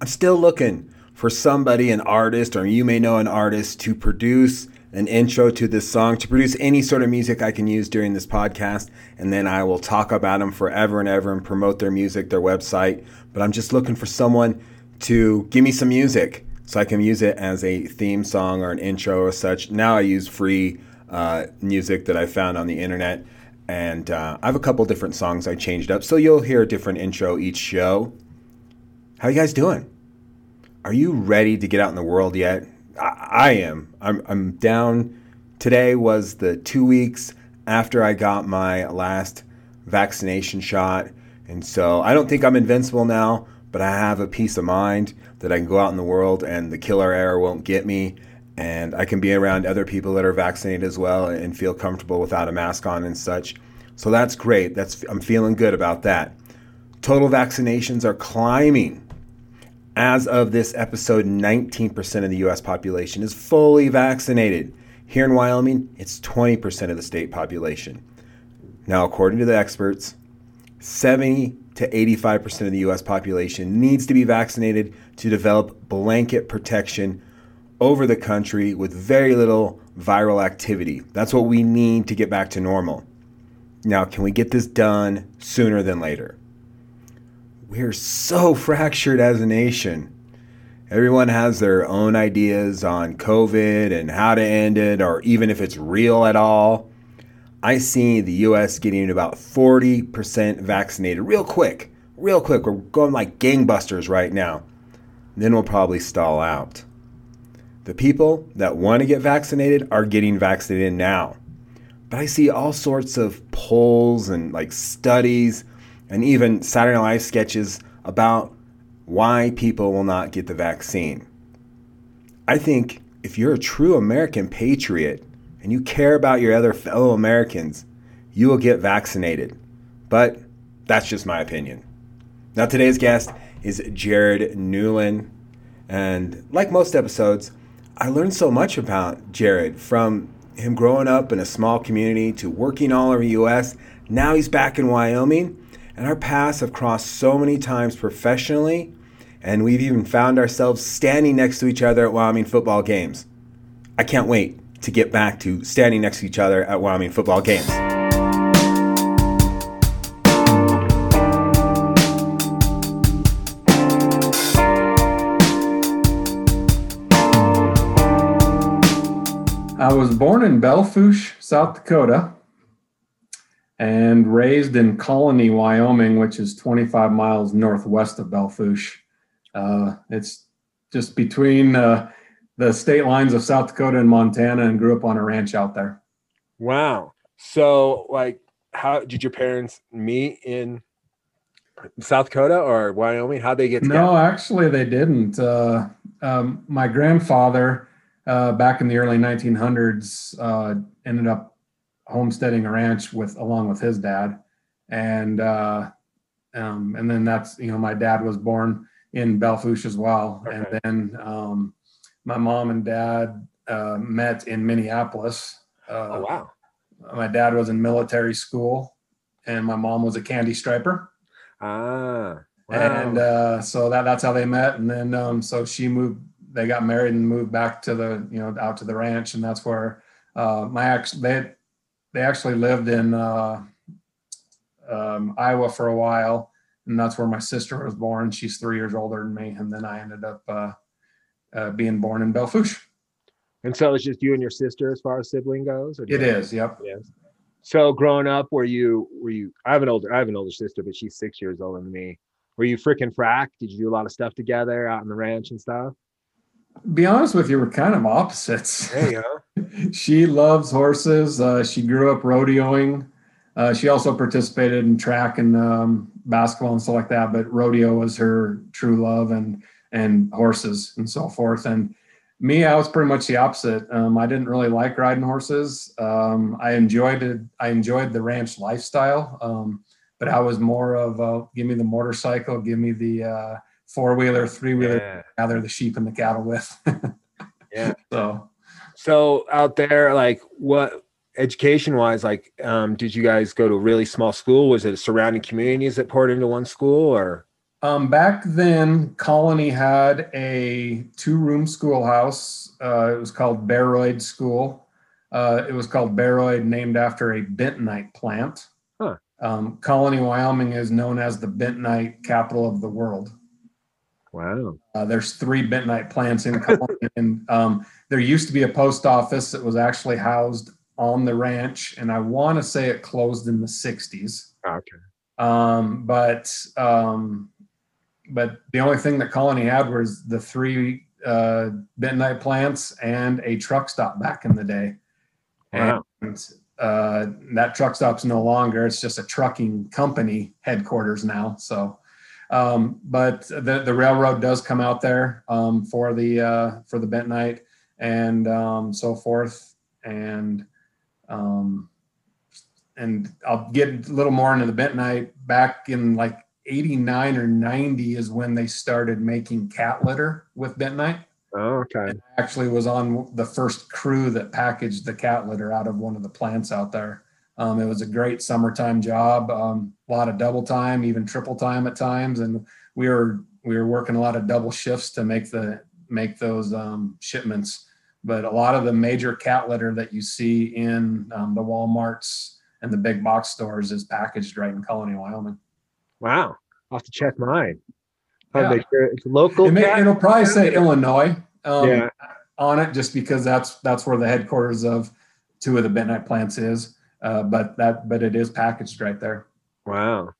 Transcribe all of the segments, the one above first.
I'm still looking for somebody, an artist, or you may know an artist to produce an intro to this song, to produce any sort of music I can use during this podcast. And then I will talk about them forever and ever and promote their music, their website. But I'm just looking for someone to give me some music so I can use it as a theme song or an intro or such. Now I use free uh, music that I found on the internet. And uh, I have a couple different songs I changed up. So you'll hear a different intro each show. How you guys doing? Are you ready to get out in the world yet? I, I am. I'm, I'm down. Today was the two weeks after I got my last vaccination shot. And so I don't think I'm invincible now, but I have a peace of mind that I can go out in the world and the killer air won't get me. And I can be around other people that are vaccinated as well and feel comfortable without a mask on and such. So that's great. That's I'm feeling good about that. Total vaccinations are climbing. As of this episode, 19% of the US population is fully vaccinated. Here in Wyoming, it's 20% of the state population. Now, according to the experts, 70 to 85% of the US population needs to be vaccinated to develop blanket protection over the country with very little viral activity. That's what we need to get back to normal. Now, can we get this done sooner than later? We're so fractured as a nation. Everyone has their own ideas on COVID and how to end it, or even if it's real at all. I see the US getting about 40% vaccinated real quick. Real quick. We're going like gangbusters right now. Then we'll probably stall out. The people that want to get vaccinated are getting vaccinated now. But I see all sorts of polls and like studies and even Saturday Night Live sketches about why people will not get the vaccine. I think if you're a true American patriot and you care about your other fellow Americans, you will get vaccinated. But that's just my opinion. Now, today's guest is Jared Newland. And like most episodes, I learned so much about Jared from him growing up in a small community to working all over the US. Now he's back in Wyoming and our paths have crossed so many times professionally, and we've even found ourselves standing next to each other at Wyoming football games. I can't wait to get back to standing next to each other at Wyoming football games. I was born in Belle Fourche, South Dakota, and raised in Colony, Wyoming, which is 25 miles northwest of Belle Fourche. Uh, it's just between uh, the state lines of South Dakota and Montana, and grew up on a ranch out there. Wow. So, like, how did your parents meet in South Dakota or Wyoming? How did they get together? No, actually, they didn't. Uh, um, my grandfather, uh, back in the early 1900s, uh, ended up homesteading a ranch with along with his dad, and uh, um, and then that's you know my dad was born in Belle Fourche as well, okay. and then um, my mom and dad uh, met in Minneapolis. Uh, oh wow! My dad was in military school, and my mom was a candy striper. Ah. Wow. And uh, so that that's how they met, and then um, so she moved. They got married and moved back to the you know out to the ranch, and that's where uh, my ex they they actually lived in uh, um, Iowa for a while, and that's where my sister was born. She's three years older than me, and then I ended up uh, uh, being born in Belle Fourche. And so it's just you and your sister as far as sibling goes. Or it is. Yep. Yes. So growing up, were you were you? I have an older I have an older sister, but she's six years older than me. Were you freaking frack? Did you do a lot of stuff together out in the ranch and stuff? Be honest with you, we're kind of opposites. You go she loves horses. Uh, she grew up rodeoing. Uh, she also participated in track and um, basketball and stuff like that. But rodeo was her true love, and and horses and so forth. And me, I was pretty much the opposite. Um, I didn't really like riding horses. Um, I enjoyed it. I enjoyed the ranch lifestyle, um, but I was more of a, give me the motorcycle, give me the uh, four wheeler, three wheeler, yeah. gather the sheep and the cattle with. yeah. So so out there, like what education wise, like um, did you guys go to a really small school? Was it surrounding communities that poured into one school or? Um, back then, Colony had a two-room schoolhouse. Uh, it was called Baroid School. Uh, it was called Baroid, named after a bentonite plant. Huh. Um, Colony, Wyoming, is known as the bentonite capital of the world. Wow. Uh, there's three bentonite plants in Colony, and um, there used to be a post office that was actually housed on the ranch, and I want to say it closed in the '60s. Okay. Um, but um, but the only thing that Colony had was the three uh, bentonite plants and a truck stop back in the day. Wow. And uh, that truck stop's no longer. It's just a trucking company headquarters now. So, um, but the the railroad does come out there um, for the uh, for the bentonite and um, so forth. And um, and I'll get a little more into the bentonite. Back in like '89 or '90 is when they started making cat litter with bentonite Oh, okay. actually was on the first crew that packaged the cat litter out of one of the plants out there. Um, it was a great summertime job, um, a lot of double time, even triple time at times, and we were we were working a lot of double shifts to make the make those um, shipments. But a lot of the major cat litter that you see in um, the WalMarts and the big box stores is packaged right in Colony, Wyoming. Wow. I'll have to check mine. I'll Yeah. make sure it's local. It it'll probably say Illinois um, Yeah. on it, just because that's that's where the headquarters of two of the bentonite plants is. Uh, but that but it is packaged right there. Wow.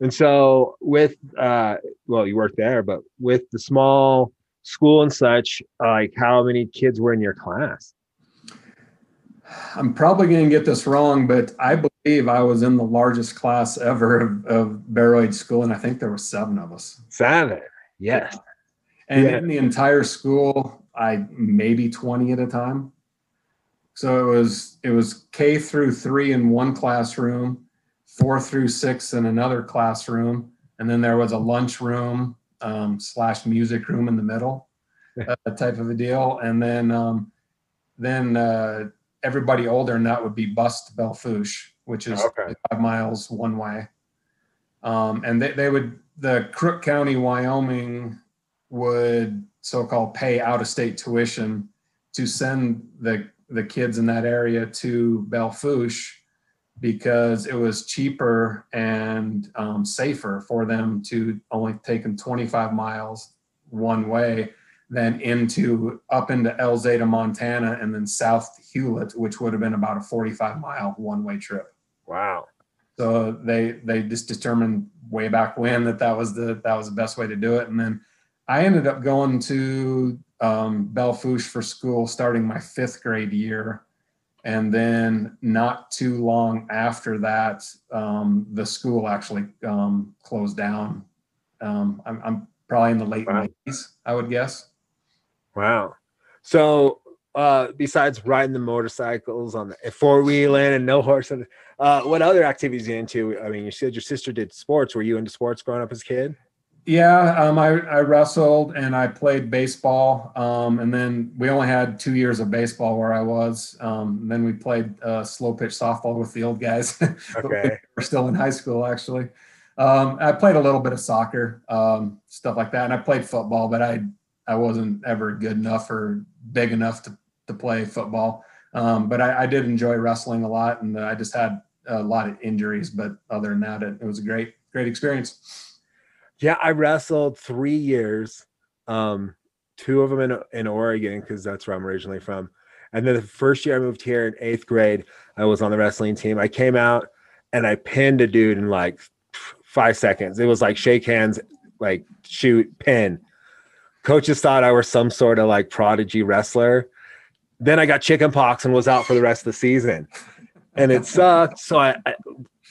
And so with uh well you worked there, but with the small school and such, like how many kids were in your class? I'm probably going to get this wrong, but I believe I was in the largest class ever of, of Baroid School, and I think there were seven of us. Seven. Yes. And Yeah. in the entire school, I maybe 20 at a time. So it was it was K through three in one classroom, four through six in another classroom, and then there was a lunchroom um, slash music room in the middle, uh, type of a deal. And then um, then uh, everybody older than that would be bused to Belle Fourche, which is Okay. five miles one way. Um, and they, they would the Crook County, Wyoming would so-called pay out-of-state tuition to send the the kids in that area to Belle Fourche because it was cheaper and um, safer for them to only take them 25 miles one way than into up into Alzada, Montana, and then south to Hulett, which would have been about a 45 mile one-way trip. Wow. So they they just determined way back when that that was the that was the best way to do it. And then I ended up going to um, Belle Fourche for school starting my fifth grade year, and then not too long after that, um, the school actually um, closed down. Um, I'm, I'm probably in the late Wow. 90s, I would guess. Wow. So uh besides riding the motorcycles on the four wheeling and no horse uh what other activities you into? I mean you said your sister did sports. Were you into sports growing up as a kid? Yeah, um, I, I wrestled and I played baseball. Um, and then we only had two years of baseball where I was. Um, then we played uh, slow pitch softball with the old guys. Okay. were still in high school, actually. Um, I played a little bit of soccer, um, stuff like that. And I played football, but I, I wasn't ever good enough or big enough to, to play football. Um, but I, I did enjoy wrestling a lot and I just had a lot of injuries. But other than that, it, it was a great, great experience. Yeah, I wrestled three years. Um, two of them in in Oregon because that's where I'm originally from. And then the first year I moved here in eighth grade, I was on the wrestling team. I came out and I pinned a dude in like five seconds. It was like shake hands, like shoot, pin. Coaches thought I was some sort of like prodigy wrestler. Then I got chicken pox and was out for the rest of the season. And it sucked. So I, I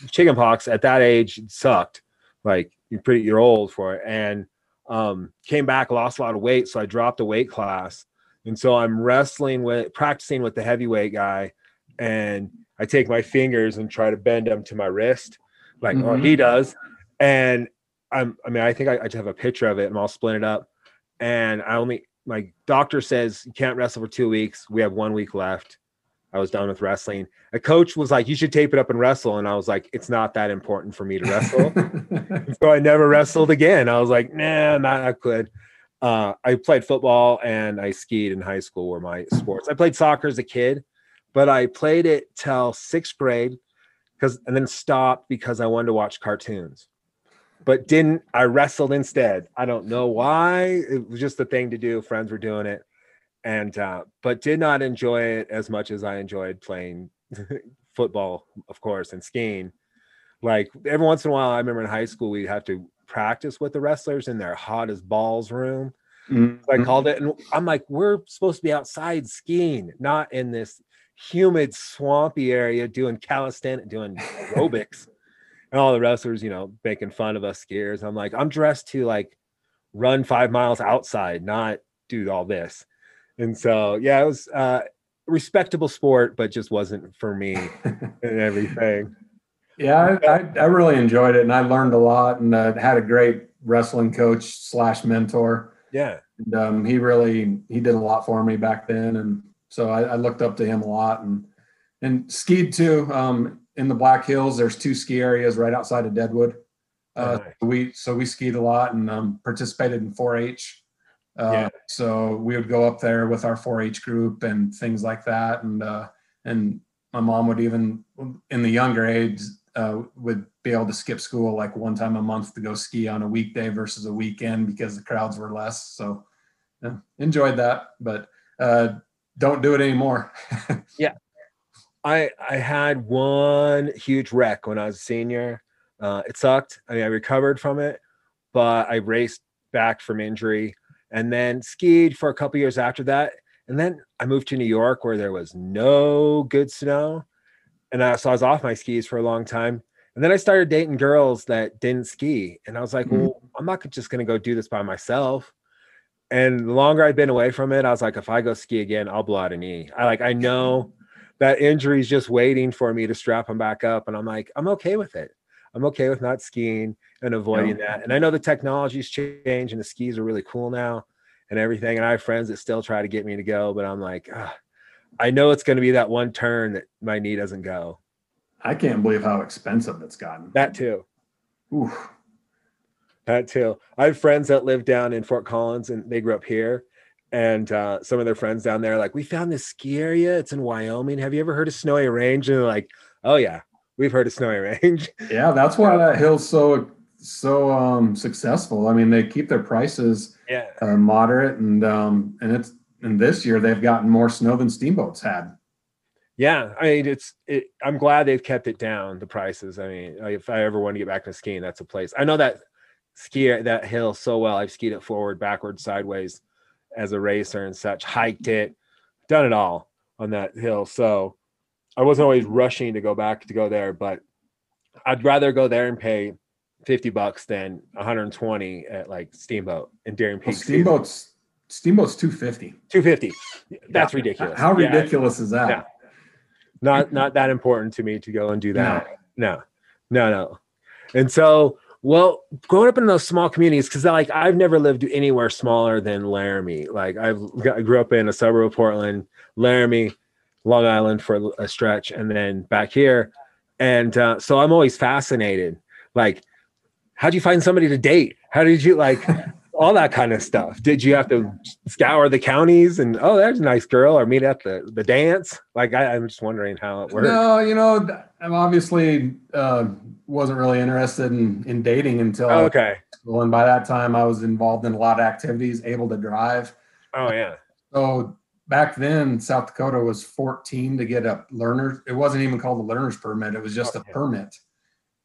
chicken pox at that age sucked. Like you're pretty you're old for it. And um came back, lost a lot of weight. So I dropped a weight class. And so I'm wrestling with practicing with the heavyweight guy. And I take my fingers and try to bend them to my wrist, like oh, Mhm. he does. And I'm I mean, I think I, I just have a picture of it and I'll split it up. And I only my doctor says you can't wrestle for two weeks. We have one week left. I was done with wrestling. A coach was like, "You should tape it up and wrestle," and I was like, "It's not that important for me to wrestle." so I never wrestled again. I was like, "Nah, not I could." Uh, I played football and I skied in high school. Were my sports. I played soccer as a kid, but I played it till sixth grade because, and then stopped because I wanted to watch cartoons. But didn't I wrestled instead? I don't know why. It was just the thing to do. Friends were doing it and uh, but did not enjoy it as much as I enjoyed playing football, of course, and skiing. Like every once in a while, I remember in high school we'd have to practice with the wrestlers in their hot as balls room. Mm-hmm. So I called it, and I'm like, we're supposed to be outside skiing, not in this humid, swampy area doing calisthenics, doing aerobics, and all the wrestlers, you know, making fun of us skiers. I'm like, I'm dressed to like run five miles outside, not do all this and so yeah, it was uh, respectable sport, but just wasn't for me and everything. Yeah, I, I, I, really enjoyed it, and I learned a lot, and uh, had a great wrestling coach slash mentor. Yeah, and um, he really he did a lot for me back then, and so I, I looked up to him a lot, and and skied too. Um, in the Black Hills, there's two ski areas right outside of Deadwood. Uh, nice. We so we skied a lot and um, participated in 4-H uh, yeah. So we would go up there with our 4-H group and things like that, and uh, and my mom would even in the younger age uh, would be able to skip school like one time a month to go ski on a weekday versus a weekend because the crowds were less. So yeah, enjoyed that, but uh, don't do it anymore. yeah, I I had one huge wreck when I was a senior. Uh, it sucked. I mean, I recovered from it, but I raced back from injury and then skied for a couple years after that. And then I moved to New York where there was no good snow. And I, so I was off my skis for a long time. And then I started dating girls that didn't ski. And I was like, mm-hmm. well, I'm not just going to go do this by myself. And the longer I've been away from it, I was like, if I go ski again, I'll blow out a knee. I like, I know that injury is just waiting for me to strap them back up. And I'm like, I'm okay with it. I'm okay with not skiing and avoiding no. that. And I know the technology's changed and the skis are really cool now and everything. And I have friends that still try to get me to go, but I'm like, I know it's going to be that one turn that my knee doesn't go. I can't believe how expensive it's gotten. That too. Oof. That too. I have friends that live down in Fort Collins and they grew up here. And uh, some of their friends down there, like, we found this ski area. It's in Wyoming. Have you ever heard of Snowy Range? And they're like, oh, yeah, we've heard of Snowy Range. Yeah, that's why that hill's so so um, successful. I mean, they keep their prices yeah. uh, moderate, and um, and it's and this year they've gotten more snow than Steamboats had. Yeah, I mean, it's. It, I'm glad they've kept it down the prices. I mean, if I ever want to get back to skiing, that's a place. I know that ski that hill so well. I've skied it forward, backwards, sideways, as a racer and such. Hiked it, done it all on that hill. So I wasn't always rushing to go back to go there, but I'd rather go there and pay 50 bucks than 120 at like Steamboat and Darien Peak. Well, Steamboat's Steamboat's 250. 250. That's yeah. ridiculous. How ridiculous yeah. is that? Yeah. Not not that important to me to go and do that. No. No, no. no. And so, well, growing up in those small communities, because like I've never lived anywhere smaller than Laramie. Like I've I grew up in a suburb of Portland, Laramie, Long Island for a stretch, and then back here. And uh, so I'm always fascinated. Like how'd you find somebody to date? How did you like all that kind of stuff? Did you have to scour the counties and oh, there's a nice girl, or meet at the the dance? Like I, am just wondering how it worked. No, you know, I'm obviously uh, wasn't really interested in in dating until oh, okay. Well, and by that time, I was involved in a lot of activities, able to drive. Oh yeah. So back then, South Dakota was 14 to get a learner. It wasn't even called a learner's permit; it was just oh, a permit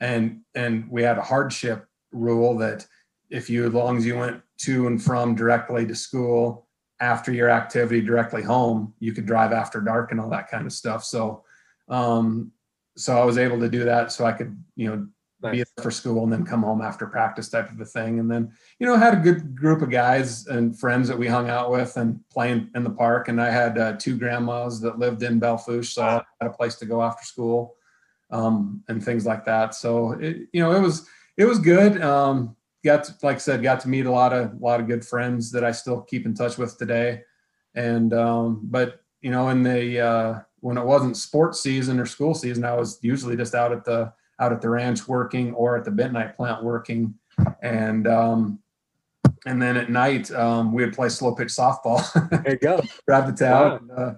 and and we had a hardship rule that if you as long as you went to and from directly to school after your activity directly home you could drive after dark and all that kind of stuff so um so i was able to do that so i could you know nice. be for school and then come home after practice type of a thing and then you know had a good group of guys and friends that we hung out with and playing in the park and i had uh, two grandmas that lived in Belle Fourche so i had a place to go after school um, and things like that. So it, you know, it was it was good. Um, got to, like I said, got to meet a lot of a lot of good friends that I still keep in touch with today. And um, but you know, in the uh, when it wasn't sports season or school season, I was usually just out at the out at the ranch working or at the bentonite plant working, and um, and then at night um, we would play slow pitch softball. there you go. Grab the towel wow. and, uh,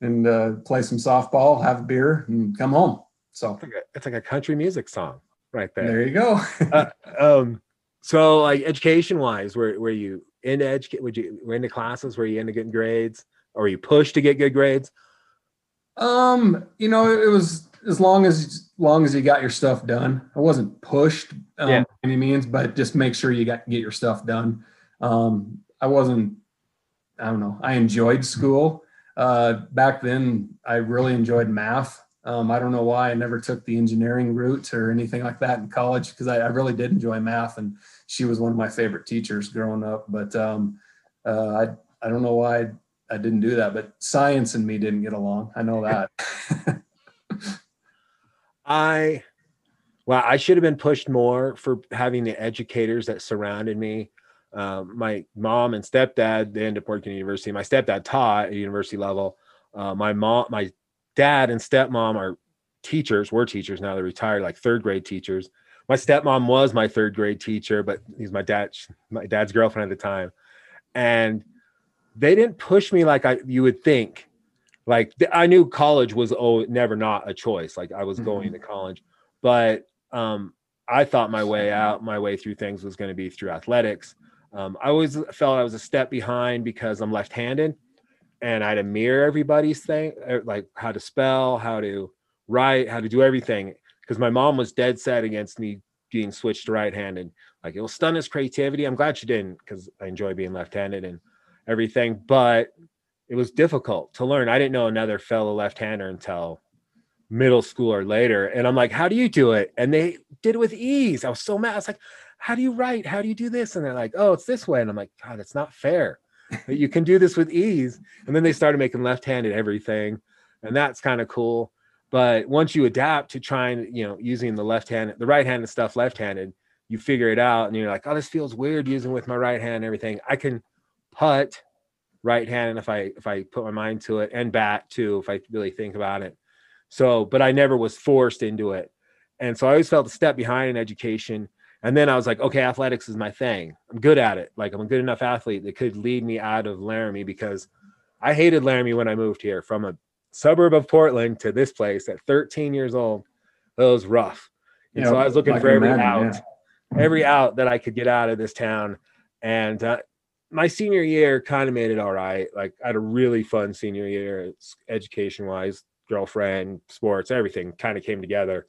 and uh, play some softball, have a beer, and come home. So it's like a, it's like a country music song right there. There you go. uh, um, so like education wise, were were you into educate? Would you were into classes? Were you into getting grades? Or were you pushed to get good grades? Um, you know, it was as long as as long as you got your stuff done. I wasn't pushed um, yeah. any means, but just make sure you got get your stuff done. Um, I wasn't. I don't know. I enjoyed school. Uh, back then, I really enjoyed math. Um, I don't know why I never took the engineering route or anything like that in college because I, I, really did enjoy math, and she was one of my favorite teachers growing up. But um, uh, I I don't know why I, I didn't do that, but science and me didn't get along. I know that. I well, I should have been pushed more for having the educators that surrounded me. Um, my mom and stepdad they ended up working at university. My stepdad taught at university level. Uh, my mom, my dad and stepmom are teachers, were teachers now they're retired, like third grade teachers. My stepmom was my third grade teacher, but he's my dad, my dad's girlfriend at the time. And they didn't push me like I you would think. Like I knew college was oh never not a choice. Like I was mm-hmm. going to college, but um, I thought my way out, my way through things was going to be through athletics. Um, I always felt I was a step behind because I'm left-handed and I had to mirror everybody's thing, er, like how to spell, how to write, how to do everything. Because my mom was dead set against me being switched to right-handed. Like it will stun his creativity. I'm glad she didn't because I enjoy being left-handed and everything. But it was difficult to learn. I didn't know another fellow left-hander until middle school or later. And I'm like, how do you do it? And they did it with ease. I was so mad. I was like, how do you write? How do you do this? And they're like, oh, it's this way. And I'm like, God, it's not fair you can do this with ease. And then they started making left-handed everything, and that's kind of cool. But once you adapt to trying, you know, using the left hand, the right-handed stuff left-handed, you figure it out, and you're like, oh, this feels weird using with my right hand and everything. I can putt right hand if I if I put my mind to it, and bat too if I really think about it. So, but I never was forced into it, and so I always felt a step behind in education and then I was like, okay, athletics is my thing. I'm good at it. Like I'm a good enough athlete that could lead me out of Laramie because I hated Laramie when I moved here from a suburb of Portland to this place at 13 years old. It was rough. And yeah, so I was looking for every imagine, out, yeah. every out that I could get out of this town. And uh, my senior year kind of made it all right. Like I had a really fun senior year, education wise, girlfriend, sports, everything kind of came together.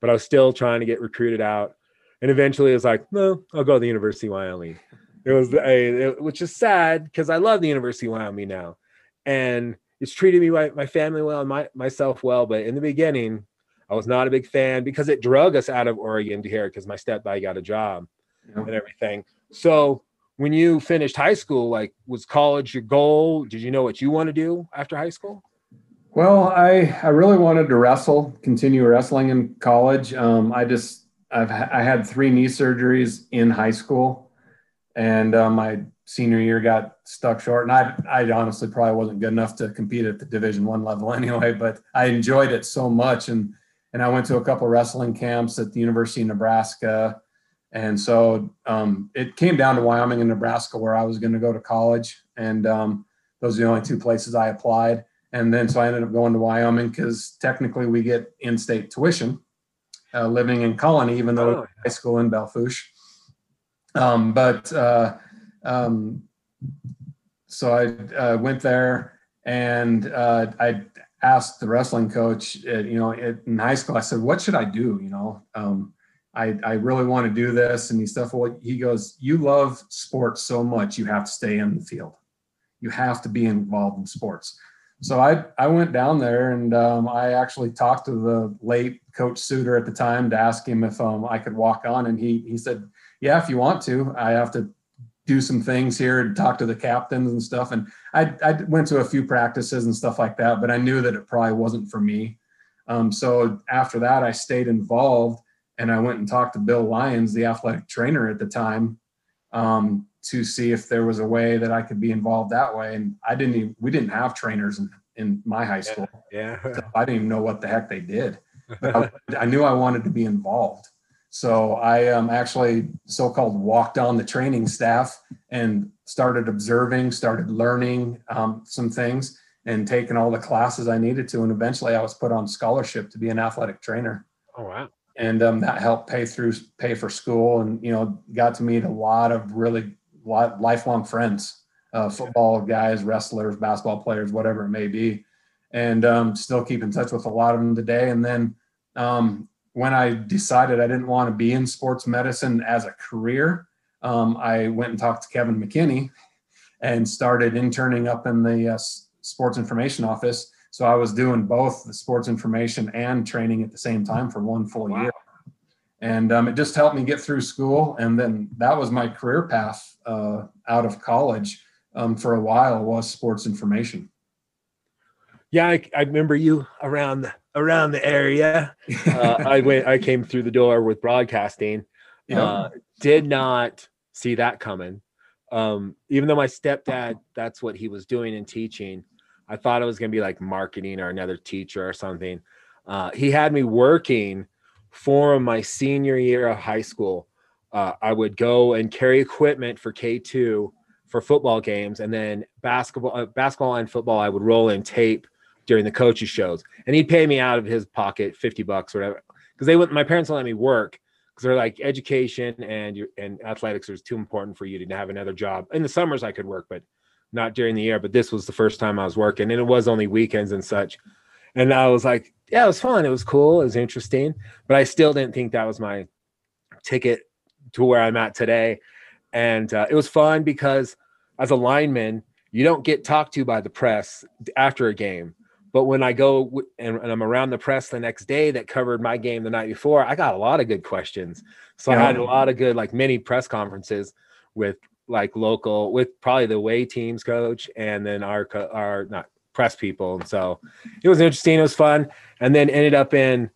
But I was still trying to get recruited out and eventually was like, no, I'll go to the University of Wyoming. It was a, it, which is sad because I love the University of Wyoming now, and it's treated me my, my family well and my, myself well. But in the beginning, I was not a big fan because it drug us out of Oregon to here because my stepdad got a job yeah. and everything. So when you finished high school, like was college your goal? Did you know what you want to do after high school? Well, I I really wanted to wrestle, continue wrestling in college. Um, I just I've I had three knee surgeries in high school, and uh, my senior year got stuck short. And I I honestly probably wasn't good enough to compete at the Division One level anyway. But I enjoyed it so much, and and I went to a couple wrestling camps at the University of Nebraska, and so um, it came down to Wyoming and Nebraska where I was going to go to college, and um, those are the only two places I applied. And then so I ended up going to Wyoming because technically we get in-state tuition uh, living in Colony, even though oh. high school in Belle Fourche. Um, but uh, um, so I uh, went there and uh, I asked the wrestling coach, at, you know, in high school, I said, what should I do? You know, um, I, I really want to do this. And stuff, well, he goes, you love sports so much, you have to stay in the field. You have to be involved in sports so I I went down there and um, I actually talked to the late coach Suter at the time to ask him if um, I could walk on, and he he said, "Yeah, if you want to. I have to do some things here and talk to the captains and stuff." And I I went to a few practices and stuff like that, but I knew that it probably wasn't for me. Um, so after that, I stayed involved, and I went and talked to Bill Lyons, the athletic trainer at the time, um, to see if there was a way that I could be involved that way. And I didn't even, we didn't have trainers in in my high school. Yeah. I didn't even know what the heck they did. But I, I knew I wanted to be involved. So I um, actually so-called walked on the training staff and started observing, started learning um, some things, and taking all the classes I needed to. And eventually, I was put on scholarship to be an athletic trainer, Oh wow. And um, that helped pay through pay for school, and you know, got to meet a lot of really li- lifelong friends, uh, football guys, wrestlers, basketball players, whatever it may be, and um, still keep in touch with a lot of them today. And then um, when I decided I didn't want to be in sports medicine as a career, um, I went and talked to Kevin McKinney and started interning up in the uh, sports information office. So I was doing both the sports information and training at the same time for one full Wow. year. And um, it just helped me get through school. And then that was my career path uh, out of college um, for a while was sports information. Yeah, I, I remember you around the, around the area. Uh, I went. I came through the door with broadcasting. Yeah. Uh, did not see that coming. Um, even though my stepdad, that's what he was doing in teaching. I thought it was going to be like marketing or another teacher or something. Uh, he had me working for my senior year of high school. Uh, I would go and carry equipment for K2 for football games, and then basketball, uh, basketball and football, I would roll in tape during the coaches shows, and he'd pay me out of his pocket fifty bucks or whatever, because they would. My parents wouldn't let me work because they're like education and and athletics is too important for you to have another job. In the summers, I could work, but not during the year. But this was the first time I was working, and it was only weekends and such. And I was like, yeah, it was fun. It was cool. It was interesting, but I still didn't think that was my ticket to where I'm at today. And uh, it was fun because as a lineman, you don't get talked to by the press after a game. But when I go w- and, and I'm around the press the next day that covered my game the night before, I got a lot of good questions. So I had a lot of good, like many press conferences with like local, with probably the way teams coach and then our, our not press people. And so it was interesting. It was fun. And then ended up in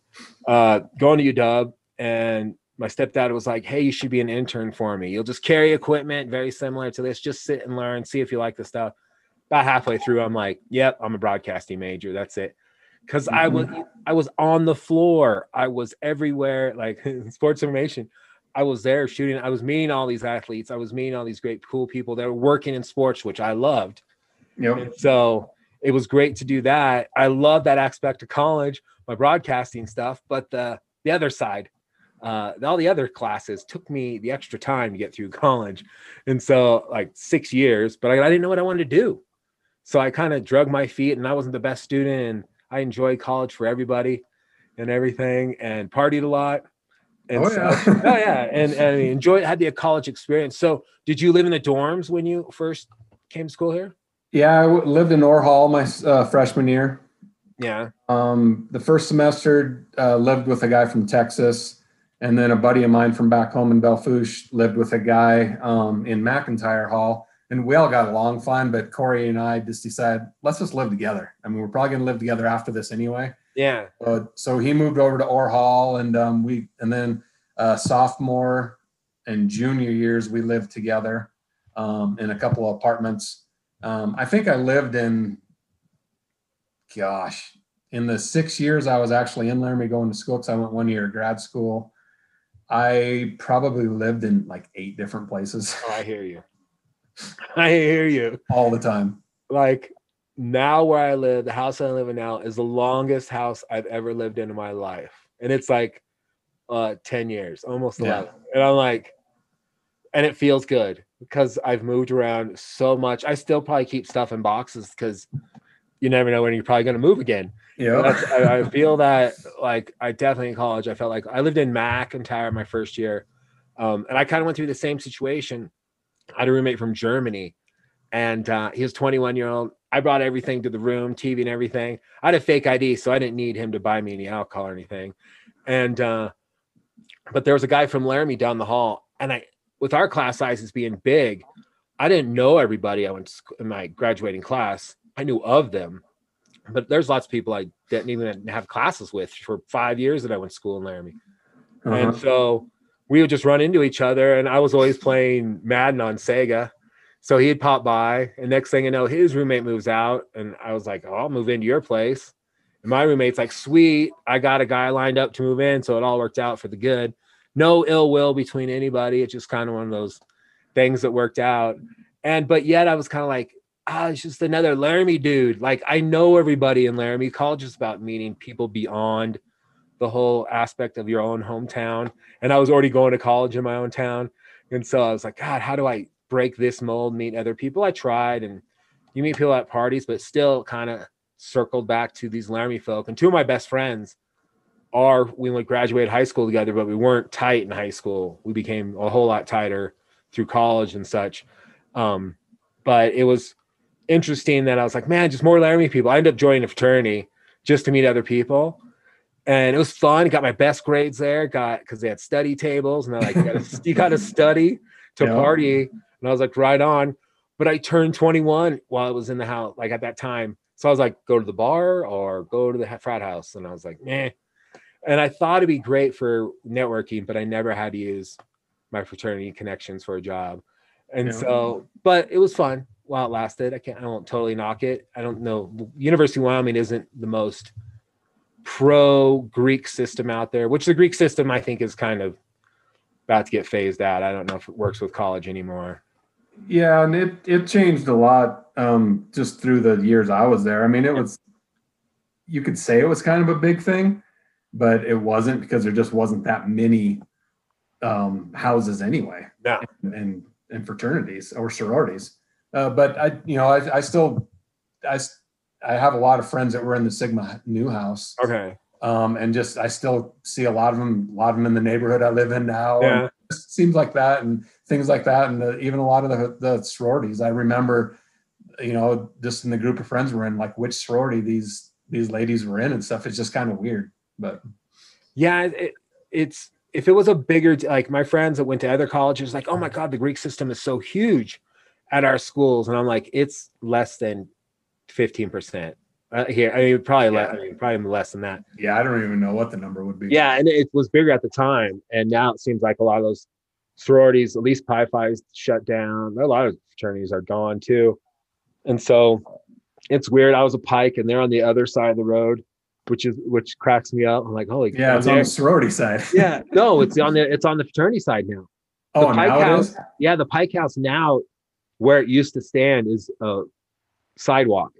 uh, going to UW and my stepdad was like, Hey, you should be an intern for me. You'll just carry equipment very similar to this. Just sit and learn, see if you like the stuff. About halfway through, I'm like, Yep, I'm a broadcasting major. That's it. Cause I was I was on the floor. I was everywhere, like sports information. I was there shooting. I was meeting all these athletes. I was meeting all these great, cool people that were working in sports, which I loved. Yep. And so it was great to do that. I love that aspect of college, my broadcasting stuff, but the the other side, uh, all the other classes took me the extra time to get through college, and so like six years. But I, I didn't know what I wanted to do, so I kind of drug my feet, and I wasn't the best student, and I enjoyed college for everybody and everything, and partied a lot. And Oh, so, yeah. oh yeah, and, and I enjoyed had the college experience. So, did you live in the dorms when you first came to school here? Yeah, I w- lived in Orr Hall my uh, freshman year. Yeah. Um, the first semester uh, lived with a guy from Texas, and then a buddy of mine from back home in Belle Fourche lived with a guy um, in McIntyre Hall, and we all got along fine. But Corey and I just decided let's just live together. I mean, we're probably going to live together after this anyway. Yeah. Uh, so he moved over to Orr Hall, and um, we and then uh, sophomore and junior years we lived together um, in a couple of apartments. Um, I think I lived in, gosh, in the six years I was actually in Laramie going to school because I went one year of grad school. I probably lived in like eight different places Oh, I hear you. I hear you. all the time. Like now where I live, the house I live in now is the longest house I've ever lived in in my life. And it's like uh 10 years, almost Yeah. 11. And I'm like, and it feels good because I've moved around so much. I still probably keep stuff in boxes because you never know when you're probably going to move again. Yeah. I, I feel that like I definitely in college, I felt like I lived in McIntyre my first year. Um, and I kind of went through the same situation. I had a roommate from Germany and uh, he was 21 year old. I brought everything to the room, TV and everything. I had a fake ID, so I didn't need him to buy me any alcohol or anything. And, uh, but there was a guy from Laramie down the hall. And I, with our class sizes being big, I didn't know everybody I went to in my graduating class. I knew of them, but there's lots of people I didn't even have classes with for five years that I went to school in Laramie. Uh-huh. And so we would just run into each other, and I was always playing Madden on Sega. So he'd pop by, and next thing you know, his roommate moves out, and I was like, "Oh, I'll move into your place." And my roommate's like, "Sweet, I got a guy lined up to move in," so it all worked out for the good. No ill will between anybody. It's just kind of one of those things that worked out. And but yet I was kind of like, ah, it's just another Laramie dude. Like I know everybody in Laramie. College is about meeting people beyond the whole aspect of your own hometown. And I was already going to college in my own town. And so I was like, God, how do I break this mold, meet other people? I tried and you meet people at parties, but still kind of circled back to these Laramie folk. And two of my best friends are we graduated high school together, but we weren't tight in high school. We became a whole lot tighter through college and such. Um, but it was interesting that I was like, man, just more Laramie people. I ended up joining a fraternity just to meet other people and it was fun. Got my best grades there. Got because they had study tables, and they're like, you gotta, you gotta study to yeah. party. And I was like, right on. But I turned 21 while I was in the house, like at that time. So I was like, go to the bar or go to the frat house. And I was like, meh. And I thought it'd be great for networking, but I never had to use my fraternity connections for a job. And so, but it was fun while it lasted. I can't, I won't totally knock it. I don't know. University of Wyoming isn't the most pro Greek system out there, which the Greek system I think is kind of about to get phased out. I don't know if it works with college anymore. Yeah, and it it changed a lot um, just through the years I was there. I mean, it was you could say it was kind of a big thing, but it wasn't because there just wasn't that many um, houses anyway, yeah. and, and, and fraternities or sororities. Uh, but I, you know, I, I still I I have a lot of friends that were in the Sigma Nu House. Okay. Um, and just I still see a lot of them, a lot of them in the neighborhood I live in now. Yeah. Seems like that and things like that, and the, even a lot of the, the sororities. I remember, you know, just in the group of friends we're in, like which sorority these these ladies were in and stuff. It's just kind of weird, but yeah, it, it's if it was a bigger like my friends that went to other colleges, like oh my god, the Greek system is so huge at our schools, and I'm like it's less than fifteen percent. Uh, here, I mean, probably yeah. less. I mean, probably less than that. Yeah, I don't even know what the number would be. Yeah, and it was bigger at the time, and now it seems like a lot of those sororities, at least Pi Phi's shut down. A lot of fraternities are gone too, and so it's weird. I was a Pike, and they're on the other side of the road, which is which cracks me up. I'm like, holy, yeah, it's on the sorority side. yeah, no, it's on the it's on the fraternity side now. The oh, Pike House, yeah, the Pike House now, where it used to stand, is a sidewalk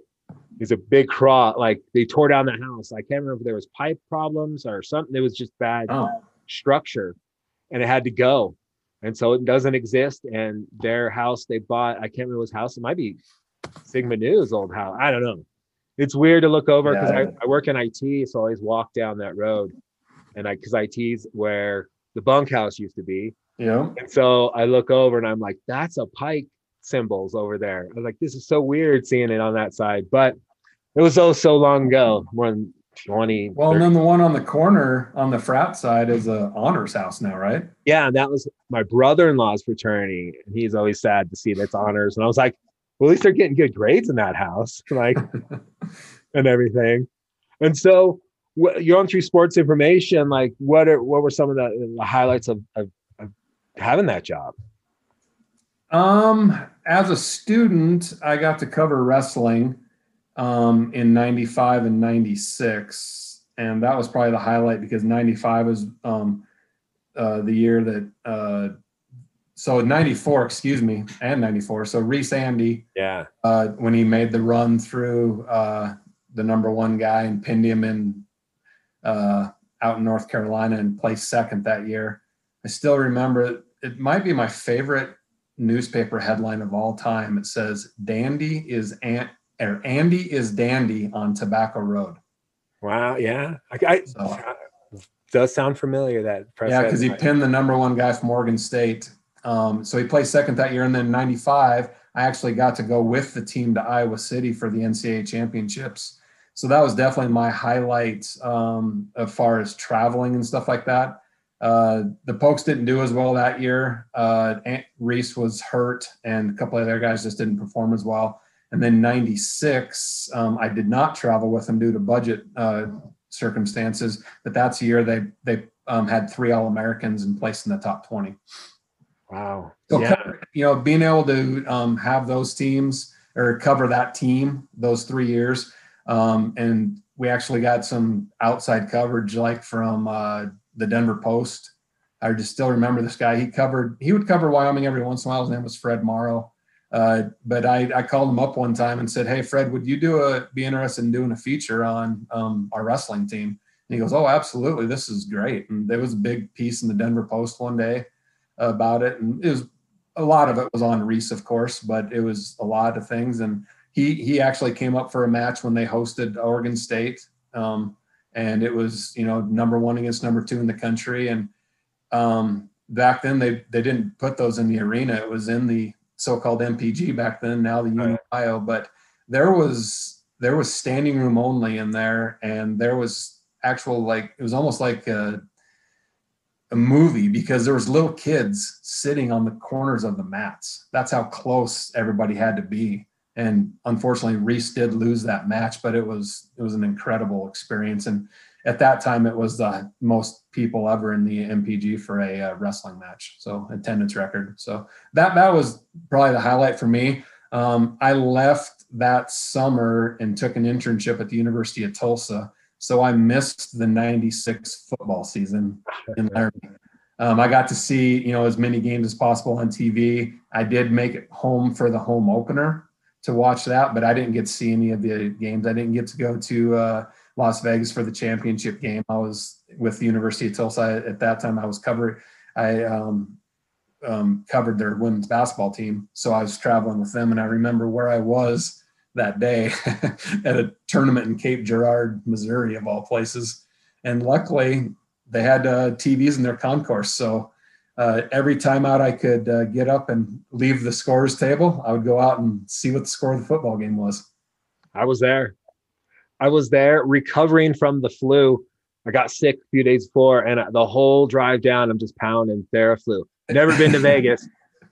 is a big cross. Like they tore down the house. I can't remember if there was pipe problems or something. It was just bad oh. structure, and it had to go. And so it doesn't exist. And their house they bought, I can't remember his house. It might be Sigma Nu's old house. I don't know. It's weird to look over because yeah. I, I, work in IT, so I always walk down that road, and I because IT's where the bunkhouse used to be. Yeah. And so I look over and I'm like, that's a pike symbols over there. I was like, this is so weird seeing it on that side. But it was oh so long ago, more than 20. Well, 30. and then the one on the corner on the frat side is a honors house now, right? Yeah, and that was my brother-in-law's fraternity, and he's always sad to see that's honors. And I was like, well, at least they're getting good grades in that house, like, and everything. And so, you're on through sports information. Like, what are what were some of the, the highlights of, of, of having that job? Um, as a student, I got to cover wrestling um, in 95 and 96. And that was probably the highlight because 95 was um, uh, the year that, uh, so 94, excuse me, and 94. So Reese Andy, yeah, uh, when he made the run through uh, the number one guy and pinned him in uh, out in North Carolina and placed second that year. I still remember it. It might be my favorite newspaper headline of all time. It says, Dandy is Aunt or Andy is Dandy on Tobacco Road. Wow. Yeah. I, I so, does sound familiar that press. Yeah, because he pinned the number one guy from Oregon State. Um, so he placed second that year, and then '95, I actually got to go with the team to Iowa City for the NCAA championships. So that was definitely my highlight um, as far as traveling and stuff like that. Uh, the Pokes didn't do as well that year. Uh, Reese was hurt, and a couple of other guys just didn't perform as well. And then 96, um, I did not travel with them due to budget uh, circumstances, but that's the year they, they um, had three All Americans and placed in the top 20. Wow. So, yeah. cover- you know, being able to um, have those teams or cover that team those three years, um, and we actually got some outside coverage, like from uh, the Denver Post. I just still remember this guy. He covered. He would cover Wyoming every once in a while. His name was Fred Morrow. Uh, but I, I called him up one time and said, "Hey, Fred, would you do a be interested in doing a feature on um, our wrestling team?" And he goes, "Oh, absolutely. This is great." And there was a big piece in the Denver Post one day about it, and it was a lot of it was on Reese, of course, but it was a lot of things. And he he actually came up for a match when they hosted Oregon State, um, and it was you know number one against number two in the country. And um, back then they they didn't put those in the arena; it was in the so-called MPG back then. Now the Right. UNIO, but there was there was standing room only in there, and there was actual like it was almost like a a movie because there was little kids sitting on the corners of the mats. That's how close everybody had to be. And unfortunately, Reese did lose that match, but it was it was an incredible experience. And at that time, it was the most people ever in the MPG for a uh, wrestling match, so attendance record. So that that was probably the highlight for me. Um, I left that summer and took an internship at the University of Tulsa, so I missed the '96 football season in Laramie. Um, I got to see you know as many games as possible on TV. I did make it home for the home opener to watch that, but I didn't get to see any of the games. I didn't get to go to uh, Las Vegas for the championship game. I was with the University of Tulsa at that time. I was covering. I um, um, covered their women's basketball team, so I was traveling with them, and I remember where I was that day at a tournament in Cape Girardeau, Missouri, of all places. And luckily, they had uh, TVs in their concourse. So uh, every time out I could uh, get up and leave the scores table, I would go out and see what the score of the football game was. I was there. I was there recovering from the flu. I got sick a few days before, and the whole drive down, I'm just pounding Theraflu. Never been to Vegas,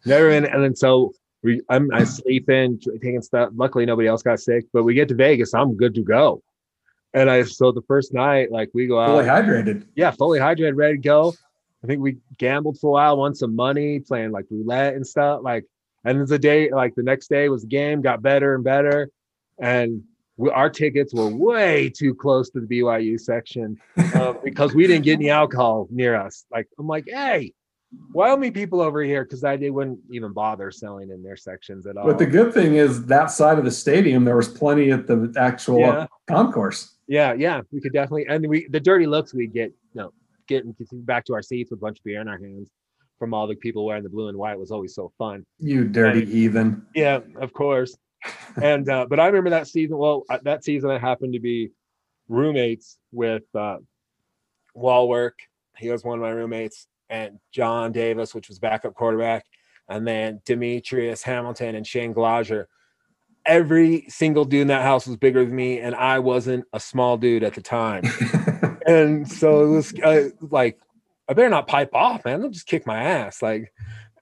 never been. And then so we, I'm I sleep in, taking stuff. Luckily, nobody else got sick, but we get to Vegas, I'm good to go. And I so the first night, like we go out, Fully hydrated. yeah, fully hydrated, ready to go. I think we gambled for a while, won some money, playing like roulette and stuff. Like, and then the day, like the next day was the game, got better and better, and we, our tickets were way too close to the BYU section uh, because we didn't get any alcohol near us. Like, I'm like, hey, Wyoming people over here, because I they wouldn't even bother selling in their sections at all. But the good thing is that side of the stadium, there was plenty at the actual yeah, concourse. yeah, yeah, we could definitely, and we the dirty looks we get, you know, getting back to our seats with a bunch of beer in our hands from all the people wearing the blue and white was always so fun. You dirty heathen. Yeah, of course. And uh, but I remember that season. Well, that season I happened to be roommates with uh, Wallwork. He was one of my roommates, and John Davis, which was backup quarterback, and then Demetrius Hamilton and Shane Glazer. Every single dude in that house was bigger than me, and I wasn't a small dude at the time. and so it was uh, like, I better not pipe off, man. They'll just kick my ass. Like,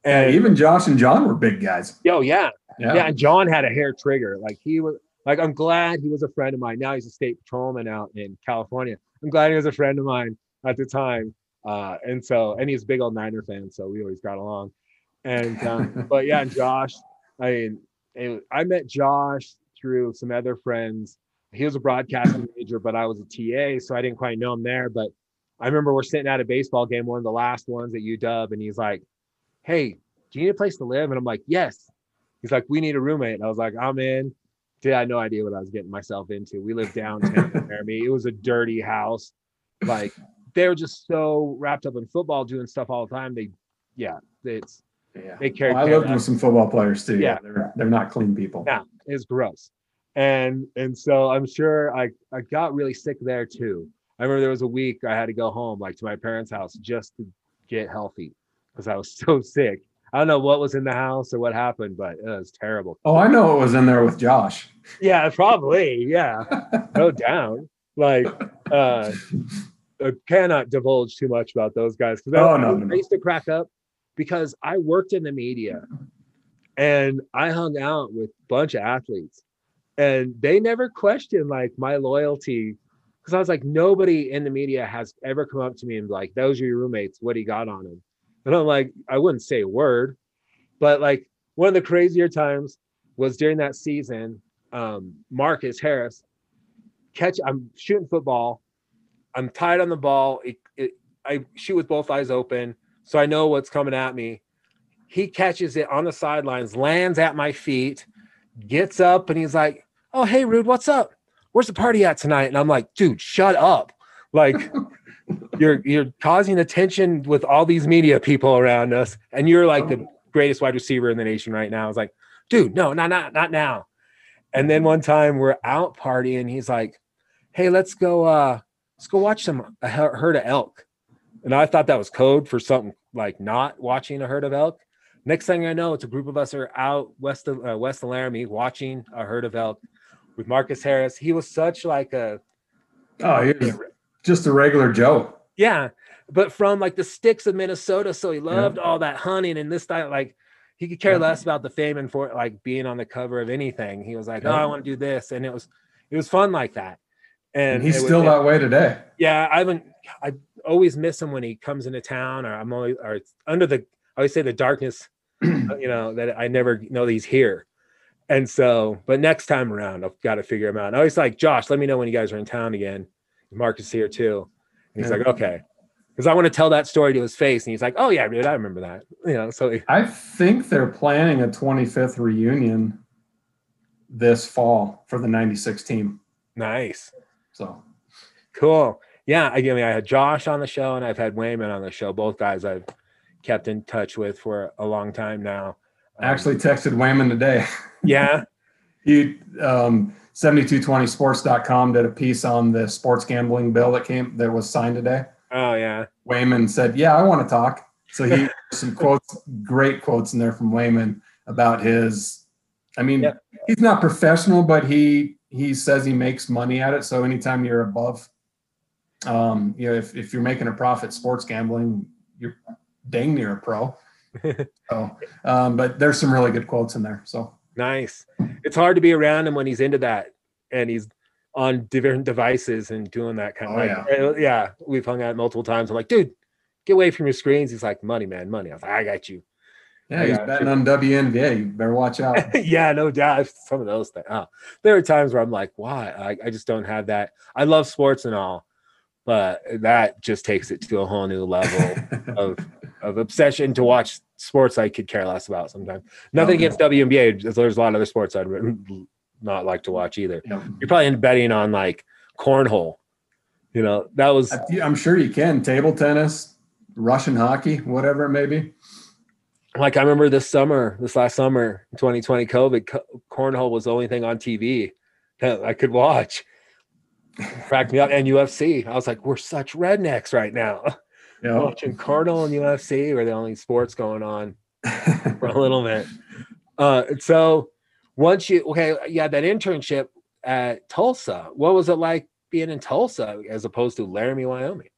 and even Josh and John were big guys. yo, yeah, Yeah. yeah, and John had a hair trigger. Like he was like, I'm glad he was a friend of mine. Now he's a state patrolman out in California. I'm glad he was a friend of mine at the time. Uh, and so, and he's a big old Niner fan, so we always got along. And um, but yeah, and Josh, I mean, it, I met Josh through some other friends. He was a broadcasting major, but I was a TA, so I didn't quite know him there. But I remember we're sitting at a baseball game, one of the last ones at UW, and he's like, "Hey, do you need a place to live?" And I'm like, "Yes." He's like, "We need a roommate." And I was like, "I'm in." Dude, I had no idea what I was getting myself into. We lived downtown in Laramie. It was a dirty house. Like they were just so wrapped up in football, doing stuff all the time. They, yeah, it's Yeah. they carried. Well, I lived with some football players too. Yeah. They're they're not clean people. Yeah. It's gross. And and so I'm sure I I got really sick there too. I remember there was a week I had to go home like to my parents' house just to get healthy because I was so sick. I don't know what was in the house or what happened, but it was terrible. Oh, I know what was in there with Josh. Yeah, probably. Yeah, no doubt. Like uh I cannot divulge too much about those guys because Oh, I, no, no, I used to crack up because I worked in the media and I hung out with a bunch of athletes and they never questioned like my loyalty because I was like nobody in the media has ever come up to me and be like those are your roommates what do you got on them And I'm like, I wouldn't say a word, but like one of the crazier times was during that season. Um, Marcus Harris catch. I'm shooting football. I'm tied on the ball. It, it, I shoot with both eyes open, so I know what's coming at me. He catches it on the sidelines, lands at my feet, gets up, and he's like, "Oh, hey, Rude, what's up? Where's the party at tonight?" And I'm like, "Dude, shut up! Like, you're you're causing attention with all these media people around us, and you're like the greatest wide receiver in the nation right now." I was like, "Dude, no, not not not now." And then one time we're out partying, he's like, "Hey, let's go. uh Let's go watch some a herd of elk." And I thought that was code for something like not watching a herd of elk. Next thing I know, it's a group of us are out west of uh, west of Laramie watching a herd of elk with Marcus Harris. He was such like a oh, he was just a regular Joe. Yeah, but from like the sticks of Minnesota, so he loved yeah. all that hunting and this style. Like he could care yeah. less about the fame and for like being on the cover of anything. He was like, oh, yeah. "Oh, I want to do this," and it was it was fun like that. And, and he's still was, that way today. Yeah, I haven't. I always miss him when he comes into town, or I'm always or under the. I always say the darkness, you know, that I never know that he's here. And so, but next time around, I've got to figure him out. And I always like Josh. Let me know when you guys are in town again. Marcus here too. And he's yeah. like, okay, because I want to tell that story to his face. And he's like, oh yeah, dude, I remember that. You know, so I think they're planning a 25th reunion this fall for the 96 team. Nice. So cool. Yeah. I mean, I had Josh on the show and I've had Wayman on the show. Both guys I've kept in touch with for a long time now. I actually texted Wayman today. Yeah. he, um, 7220sports.com did a piece on the sports gambling bill that came that was signed today. Oh yeah. Wayman said, "Yeah, I want to talk." So he some quotes, great quotes in there from Wayman about his. I mean, yep. he's not professional, but he he says he makes money at it. So anytime you're above, um, you know, if if you're making a profit sports gambling, you're dang near a pro. so, um, but there's some really good quotes in there. So Nice. It's hard to be around him when he's into that and he's on different devices and doing that kind of oh, like, yeah. Uh, yeah. We've hung out multiple times. I'm like, dude, get away from your screens. He's like, money, man, money. I was like, I got you. Yeah, I he's betting you. on WNBA. You better watch out. yeah, no doubt. Some of those things. Oh, there are times where I'm like, why? I, I just don't have that. I love sports and all, but that just takes it to a whole new level of of obsession to watch sports I could care less about sometimes. Nothing against WNBA. There's a lot of other sports I'd not like to watch either. You're probably in betting on like cornhole. You know, that was. I'm sure you can. Table tennis, Russian hockey, whatever it may be. Like I remember this summer, this last summer, 2020 COVID, cornhole was the only thing on TV that I could watch. Cracked me up. And UFC. I was like, we're such rednecks right now. Yeah. Watching Cardinal and UFC were the only sports going on for a little bit. Uh, so once you okay, you had that internship at Tulsa. What was it like being in Tulsa as opposed to Laramie, Wyoming?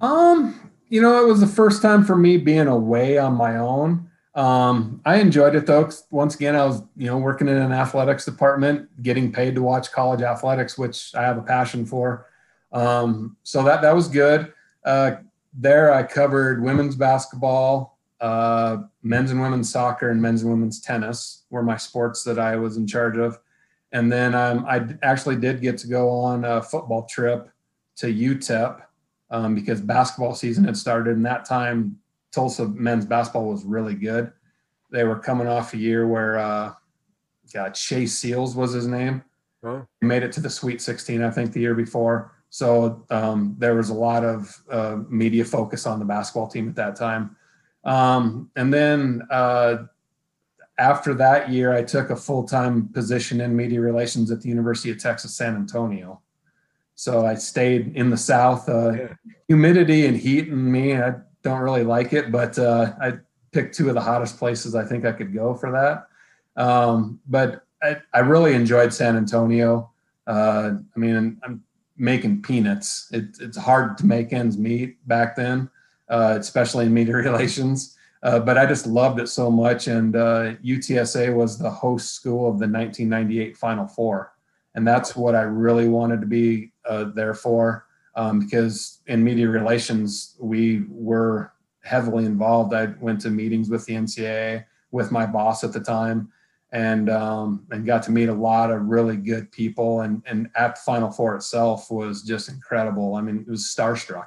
Um, you know, it was the first time for me being away on my own. Um, I enjoyed it though. Once again, I was, you know, working in an athletics department, getting paid to watch college athletics, which I have a passion for. Um, so that that was good. Uh, there I covered women's basketball, uh, men's and women's soccer, and men's and women's tennis were my sports that I was in charge of. And then um, I actually did get to go on a football trip to UTEP um, because basketball season had started. And that time, Tulsa men's basketball was really good. They were coming off a year where, uh, God, Shea Seals was his name. Huh? He made it to the Sweet 16, I think, the year before. So um, there was a lot of uh, media focus on the basketball team at that time. Um, and then uh, after that year, I took a full time position in media relations at the University of Texas San Antonio. So I stayed in the South. Uh, yeah. Humidity and heat and me, I don't really like it, but uh, I picked two of the hottest places I think I could go for that. Um, but I, I, really enjoyed San Antonio. Uh, I mean, I'm making peanuts. It, it's hard to make ends meet back then, uh, especially in media relations. Uh, but I just loved it so much. And uh, UTSA was the host school of the 1998 Final Four. And that's what I really wanted to be uh, there for um, because in media relations, we were heavily involved. I went to meetings with the NCAA with my boss at the time, and um, and got to meet a lot of really good people. And and at Final Four itself was just incredible. I mean, it was starstruck.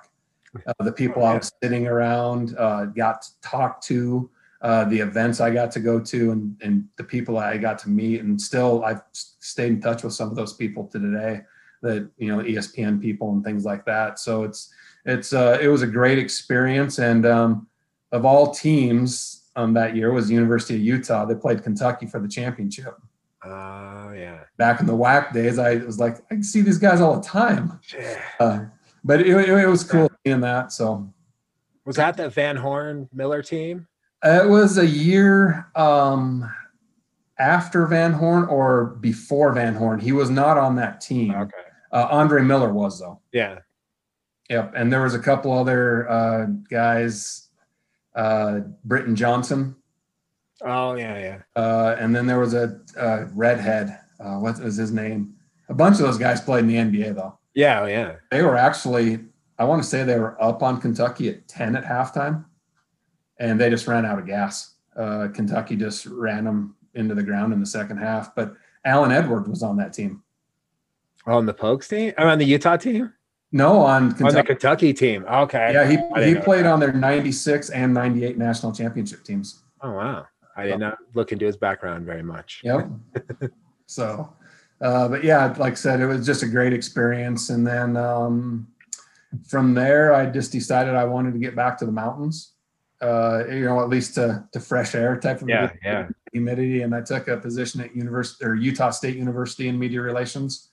Uh, the people I was sitting around, uh, got to talk to, uh, the events I got to go to, and and the people I got to meet, and still I've stayed in touch with some of those people to today. That you know, ESPN people and things like that. So it's it's uh, it was a great experience, and um, of all teams um, that year was the University of Utah. They played Kentucky for the championship. Oh yeah. Back in the WAC days, I was like, I see these guys all the time. Uh, but it, it, it was cool seeing that. So Was that the Van Horn Miller team? it was a year um, after Van Horn or before Van Horn. He was not on that team. Okay. Uh, Andre Miller was though. Yeah. Yep, and there was a couple other uh, guys, uh, Britton Johnsen, Oh yeah, yeah. uh, and then there was a, uh redhead. Uh, what was his name? A bunch of those guys played in the NBA though. Yeah, oh, yeah. They were actually, I want to say they were up on Kentucky at ten at halftime, and they just ran out of gas. Uh, Kentucky just ran them into the ground in the second half. But Allen Edwards was on that team. On the Pokes team? Or on the Utah team? No, on On the Kentucky. Kentucky team. Okay. Yeah, he, he played that. on their 96 and 98 national championship teams. Oh wow. I did not look into his background very much. Yep. so, uh, but yeah, like I said, it was just a great experience. And then um, from there, I just decided I wanted to get back to the mountains, uh, you know, at least to, to fresh air type of Yeah, yeah. humidity. And I took a position at University or Utah State University in media relations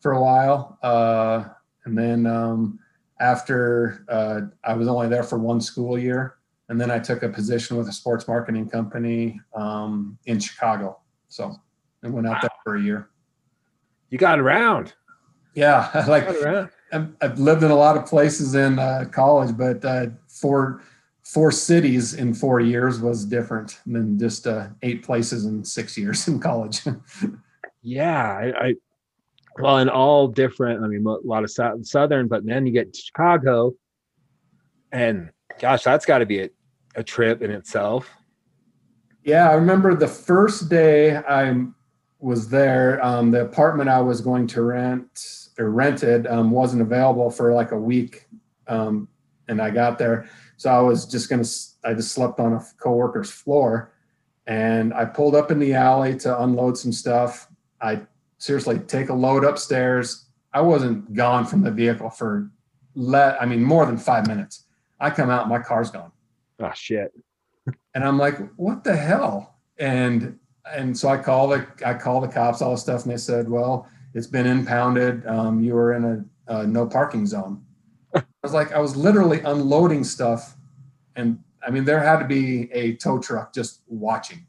for a while. Uh, and then um, after uh, I was only there for one school year, and then I took a position with a sports marketing company um, in Chicago. So I went out there for a year. You got around. Yeah, like around. I've, I've lived in a lot of places in uh, college, but uh, four four cities in four years was different than just uh, eight places in six years in college. Yeah, I, I well, in all different. I mean, a lot of sou- southern, but then you get to Chicago, and gosh, that's got to be a, a trip in itself. Yeah, I remember the first day I was there. Um, the apartment I was going to rent or rented um, wasn't available for like a week, um, and I got there. So I was just gonna. i just slept on a coworker's floor, and I pulled up in the alley to unload some stuff. I seriously take a load upstairs. I wasn't gone from the vehicle for let. I mean, more than five minutes. I come out, my car's gone Oh shit. and I'm like, what the hell? And and so I call the I call the cops, all the stuff, and they said, well, it's been impounded. Um, you were in a, a no parking zone. I was like, I was literally unloading stuff, and I mean, there had to be a tow truck just watching.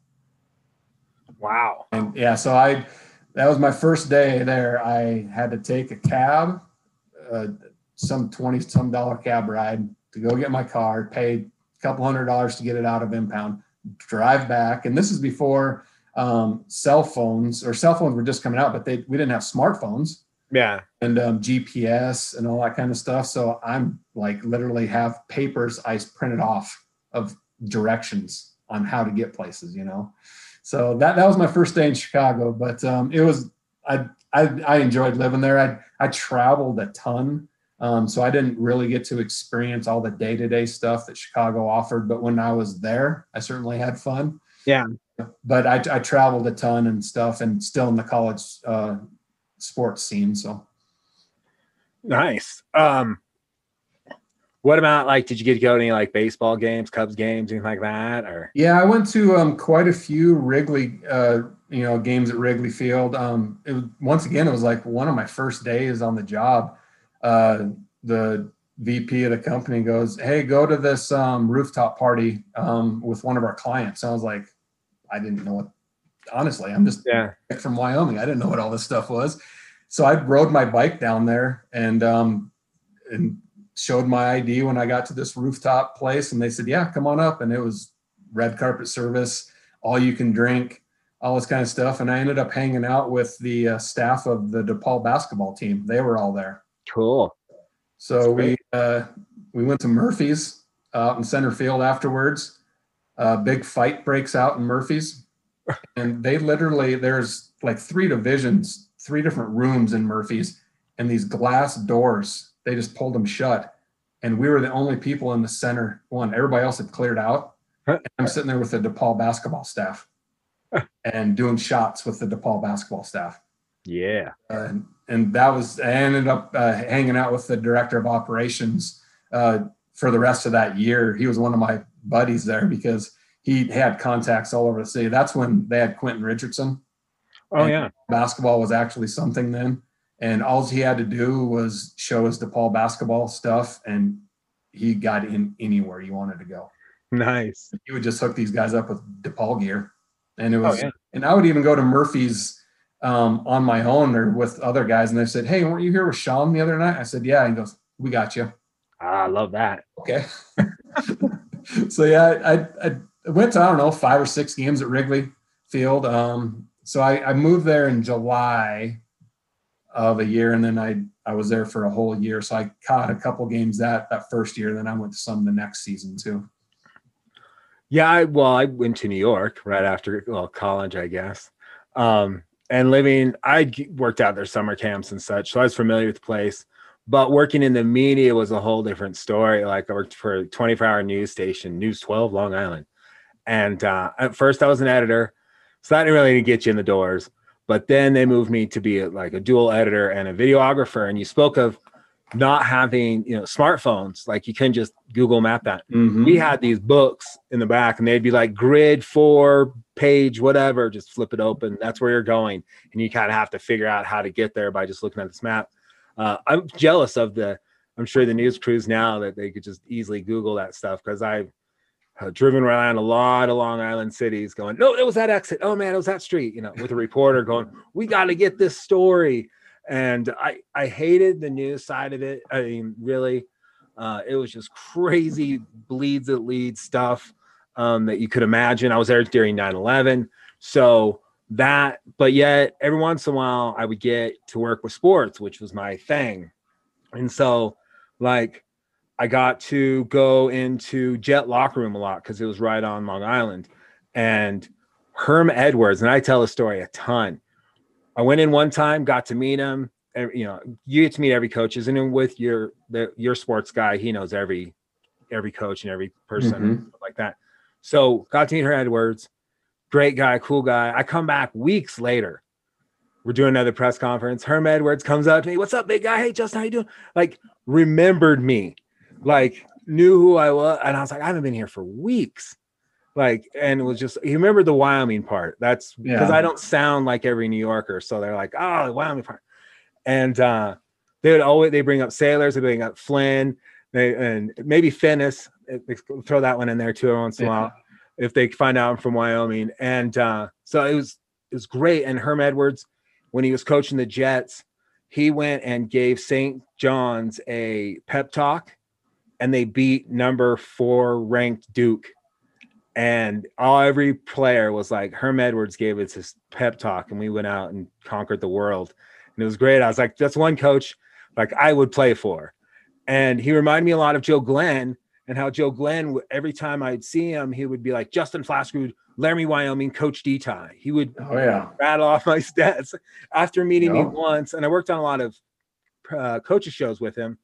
Wow. And yeah, so I that was my first day there. I had to take a cab, uh, some twenty some dollar cab ride to go get my car, pay a couple hundred dollars to get it out of impound, drive back, and this is before um, cell phones or cell phones were just coming out, but they we didn't have smartphones Yeah. and um, GPS and all that kind of stuff. So I'm like literally have papers I printed off of directions on how to get places, you know. So that that was my first day in Chicago, but um, it was I, I I enjoyed living there. I I traveled a ton, um, so I didn't really get to experience all the day to day stuff that Chicago offered. But when I was there, I certainly had fun. Yeah. But I, I traveled a ton and stuff, and still in the college uh, sports scene. So Nice. Um, what about like? Did you get to go to any like baseball games, Cubs games, anything like that? Or Yeah, I went to um, quite a few Wrigley, uh, you know, games at Wrigley Field. Um, it was, once again, it was like one of my first days on the job. Uh, the VP of the company goes, "Hey, go to this um, rooftop party um, with one of our clients." I was like, I didn't know what. Honestly, I'm just yeah, from Wyoming. I didn't know what all this stuff was. So I rode my bike down there and um, and showed my ID when I got to this rooftop place, and they said, "Yeah, come on up." And it was red carpet service, all you can drink, all this kind of stuff. And I ended up hanging out with the uh, staff of the DePaul basketball team. They were all there. cool. So we uh, we went to Murphy's out in center field afterwards. A big fight breaks out in Murphy's, and they literally there's like three divisions, three different rooms in Murphy's, and these glass doors. They just pulled them shut, and we were the only people in the center one. Everybody else had cleared out. And I'm sitting there with the DePaul basketball staff and doing shots with the DePaul basketball staff. Yeah. and and that was I ended up uh, hanging out with the director of operations uh, for the rest of that year. He was one of my buddies there because he had contacts all over the city. That's when they had Quentin Richardson. Oh yeah. basketball was actually something then, and all he had to do was show his DePaul basketball stuff, and he got in anywhere he wanted to go. Nice. He would just hook these guys up with DePaul gear, and it was. yeah. And I would even go to Murphy's um, on my own or with other guys, and they said, "Hey, weren't you here with Sean the other night?" I said, "Yeah." And he goes, "We got you." Ah, I love that. Okay. so yeah, I, I I went to I don't know five or six games at Wrigley Field. Um, so I, I moved there in July of a year, and then I I was there for a whole year. So I caught a couple games that that first year. Then I went to some the next season too. Yeah, I, well, I went to New York right after well college, I guess, um, and living. I worked out their summer camps and such, so I was familiar with the place. But working in the media was a whole different story. Like I worked for a 24-hour news station, News 12, Long Island, and uh, at first I was an editor, so that didn't really get you in the doors. But then they moved me to be a, like a dual editor and a videographer. And you spoke of not having you know smartphones, like you couldn't just Google Map that we had these books in the back and they'd be like grid four page whatever just flip it open that's where you're going and you kind of have to figure out how to get there by just looking at this map uh, i'm jealous of the i'm sure the news crews now that they could just easily google that stuff because i've uh, driven around a lot of long island cities going no it was that exit oh man it was that street you know with a reporter going we got to get this story and i i hated the news side of it i mean really uh, it was just crazy bleeds that lead stuff um, that you could imagine. I was there during 9 11. So that, but yet every once in a while I would get to work with sports, which was my thing. And so, like, I got to go into Jet locker room a lot because it was right on Long Island. And Herm Edwards, and I tell the story a ton. I went in one time, got to meet him every- you know you get to meet every coach and then with your the your sports guy? He knows every every coach and every person and Mhm. like that. So got to meet Herm edwards. Great guy cool guy. I come back weeks later. We're doing another press conference. Herm edwards comes up to me what's up big guy? Hey justin how you doing? Like remembered me like knew who i was and i was like i haven't been here for weeks like and it was just he remembered the wyoming part that's because Yeah. i don't sound like every new yorker so they're like oh the wyoming part and uh, they would always they bring up sailors, they bring up Flynn, they and maybe Finnis. If- Throw that one in there too every once in a while if they find out I'm from Wyoming. And uh, so it was it was great. And Herm Edwards, when he was coaching the Jets, he went and gave St. John's a pep talk, and they beat number four ranked Duke. And all every player was like, Herm Edwards gave us his pep talk, and we went out and conquered the world. And it was great. I was like, that's one coach like I would play for. And he reminded me a lot of Joe Glenn and how Joe Glenn, every time I'd see him, he would be like, Justin Flaskerud, Laramie, Wyoming, Coach D Tie. He would Oh yeah. rattle off my stats after meeting me once. And I worked on a lot of uh, coaches shows with him.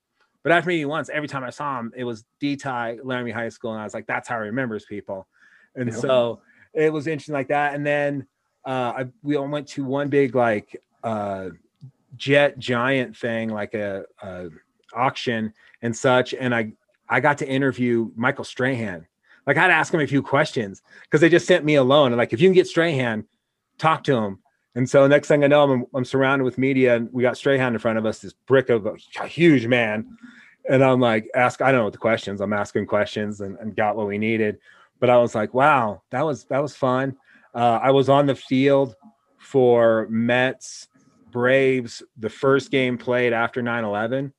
But after meeting me once, every time I saw him, it was D Tie, Laramie High School. And I was like, that's how he remembers people. And Yeah. so it was interesting like that. And then uh, I, we all went to one big like uh, jet giant thing, like a, a auction and such. And I, I got to interview Michael Strahan. Like I had to ask him a few questions because they just sent me alone. And like, if you can get Strahan, talk to him. And so next thing I know, I'm, I'm surrounded with media and we got Strahan in front of us, this brick of a, a huge man. And I'm like, ask, I don't know what the questions, I'm asking questions and, and got what we needed. But I was like, wow, that was, that was fun. Uh, I was on the field for Mets Braves, the first game played after 9 11.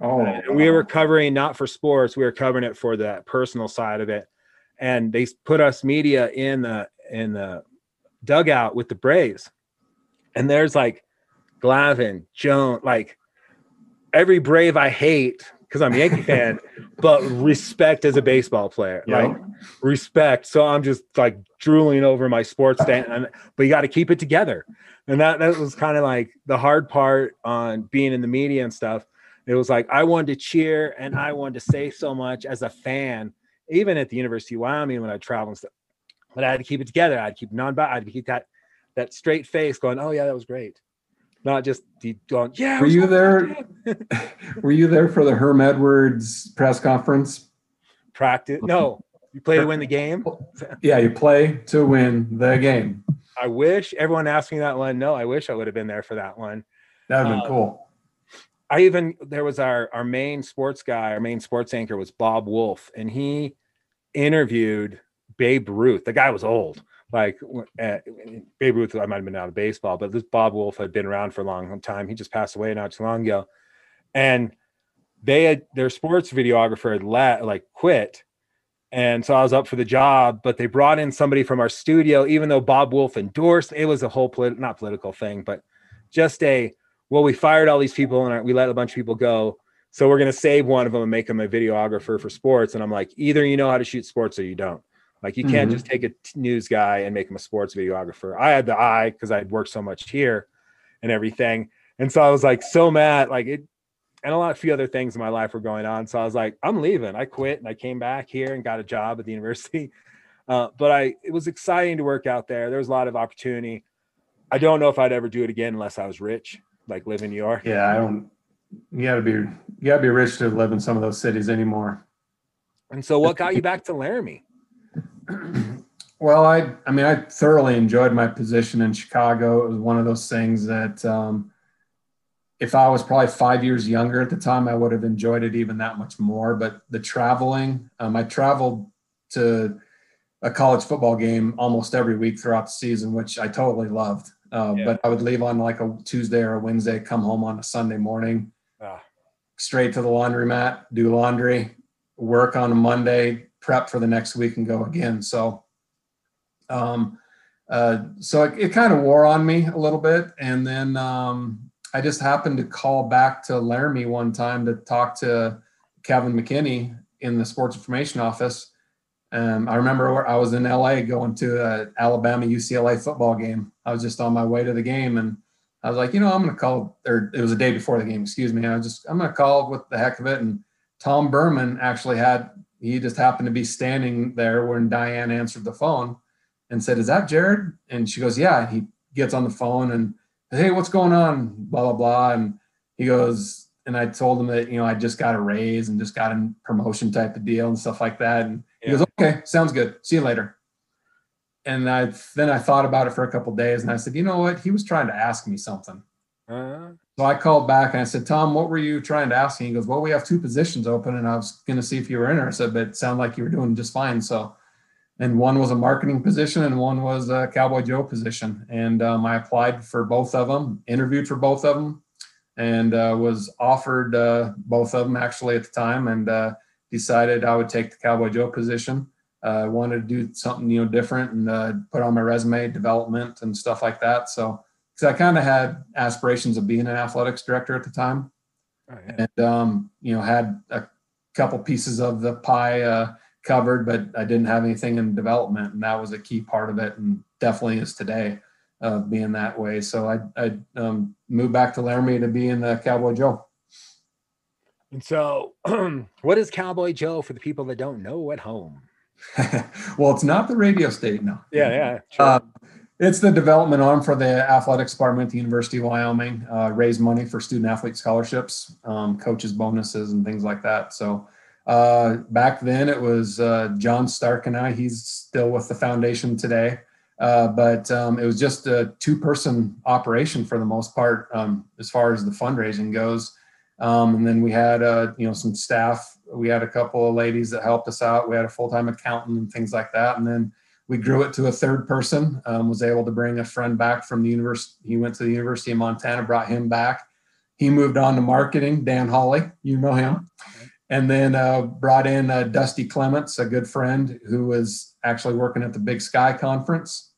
Oh, And we were covering not for sports, we were covering it for the personal side of it. And they put us media in the in the dugout with the Braves. And there's like Glavine, Joan, like every Brave I hate because I'm a Yankee fan, but respect as a baseball player, Yeah. like respect. So I'm just like drooling over my sports day, and, but you got to keep it together. And that that was kind of like the hard part on being in the media and stuff. It was like I wanted to cheer and I wanted to say so much as a fan, even at the University of Wyoming when I traveled and stuff. But I had to keep it together. I'd keep non I had to keep that that straight face going, Oh yeah, that was great. Not just the going, yeah. Were you there? Were you there for the Herm Edwards press conference? Practice. No, you play to win the game. Yeah, you play to win the game. I wish everyone asked me that one. No, I wish I would have been there for that one. That would have been um, cool. I even there was our our main sports guy, our main sports anchor was Bob Wolff, and he interviewed Babe Ruth. The guy was old, like uh, Babe Ruth. I might have been out of baseball, but this Bob Wolff had been around for a long time. He just passed away not too long ago, and they had their sports videographer had let like quit. And so I was up for the job, but they brought in somebody from our studio, even though Bob Wolff endorsed. It was a whole polit- not political thing, but just a well, we fired all these people and we let a bunch of people go. So we're going to save one of them and make him a videographer for sports. And I'm like, either you know how to shoot sports or you don't. Like, you can't Mhm. just take a news guy and make him a sports videographer. I had the eye because I'd worked so much here and everything. And so I was like, so mad. Like, it, and a lot of few other things in my life were going on. So I was like, I'm leaving. I quit and I came back here and got a job at the university. Uh, but I, it was exciting to work out there. There was a lot of opportunity. I don't know if I'd ever do it again unless I was rich, like live in New York. Yeah, I don't. You gotta be. You gotta be rich to live in some of those cities anymore. And so, what got you back to Laramie? Well, I. I mean, I thoroughly enjoyed my position in Chicago. It was one of those things that, um, if I was probably five years younger at the time, I would have enjoyed it even that much more. But the traveling, um, I traveled to a college football game almost every week throughout the season, which I totally loved. Uh, Yeah. But I would leave on like a Tuesday or a Wednesday, come home on a Sunday morning, Ah. straight to the laundromat, do laundry, work on a Monday, prep for the next week, and go again. So, um, uh, so it, it kind of wore on me a little bit, and then um, I just happened to call back to Laramie one time to talk to Kevin McKinney in the sports information office. Um, I remember I was in LA going to a Alabama UCLA football game. I was just on my way to the game, and I was like, you know, I'm going to call. Or it was a day before the game. Excuse me. I was just I'm going to call with the heck of it. And Tom Burman actually had. He just happened to be standing there when Diane answered the phone, and said, "Is that Jared?" And she goes, "Yeah." And he gets on the phone and, "Hey, what's going on?" Blah blah blah. And he goes, and I told him that you know I just got a raise and just got a promotion type of deal and stuff like that. And he goes, "Okay, sounds good. See you later." And I then I thought about it for a couple days, and I said, "You know what? He was trying to ask me something." Uh, So I called back and I said, Tom, what were you trying to ask me? He goes, Well, we have two positions open, and I was going to see if you were interested, but it sounded like you were doing just fine. So, and one was a marketing position, and one was a Cowboy Joe position. And um, I applied for both of them, interviewed for both of them, and uh, was offered uh, both of them actually at the time, and uh, decided I would take the Cowboy Joe position. I uh, wanted to do something you know different and uh, put on my resume development and stuff like that. So because I kind of had aspirations of being an athletics director at the time, oh, yeah. and um, you know had a couple pieces of the pie uh, covered, but I didn't have anything in development, and that was a key part of it, and definitely is today, uh, being that way. So I I um, moved back to Laramie to be in the Cowboy Joe. And so, what is Cowboy Joe for the people that don't know at home? well, it's not the radio state now. Yeah, yeah. Sure. Uh, it's the development arm for the athletics department at the University of Wyoming. Uh, raise money for student athlete scholarships, um, coaches bonuses, and things like that. So uh, back then it was uh, John Stark and I. He's still with the foundation today, uh, but um, it was just a two-person operation for the most part um, as far as the fundraising goes. Um, and then we had uh, you know some staff. We had a couple of ladies that helped us out. We had a full-time accountant and things like that. And then we grew it to a third person. Um, was able to bring a friend back from the university. He went to the University of Montana, brought him back. He moved on to marketing. Dan Hawley, you know him, and then uh, brought in uh, Dusty Clements, a good friend who was actually working at the Big Sky conference.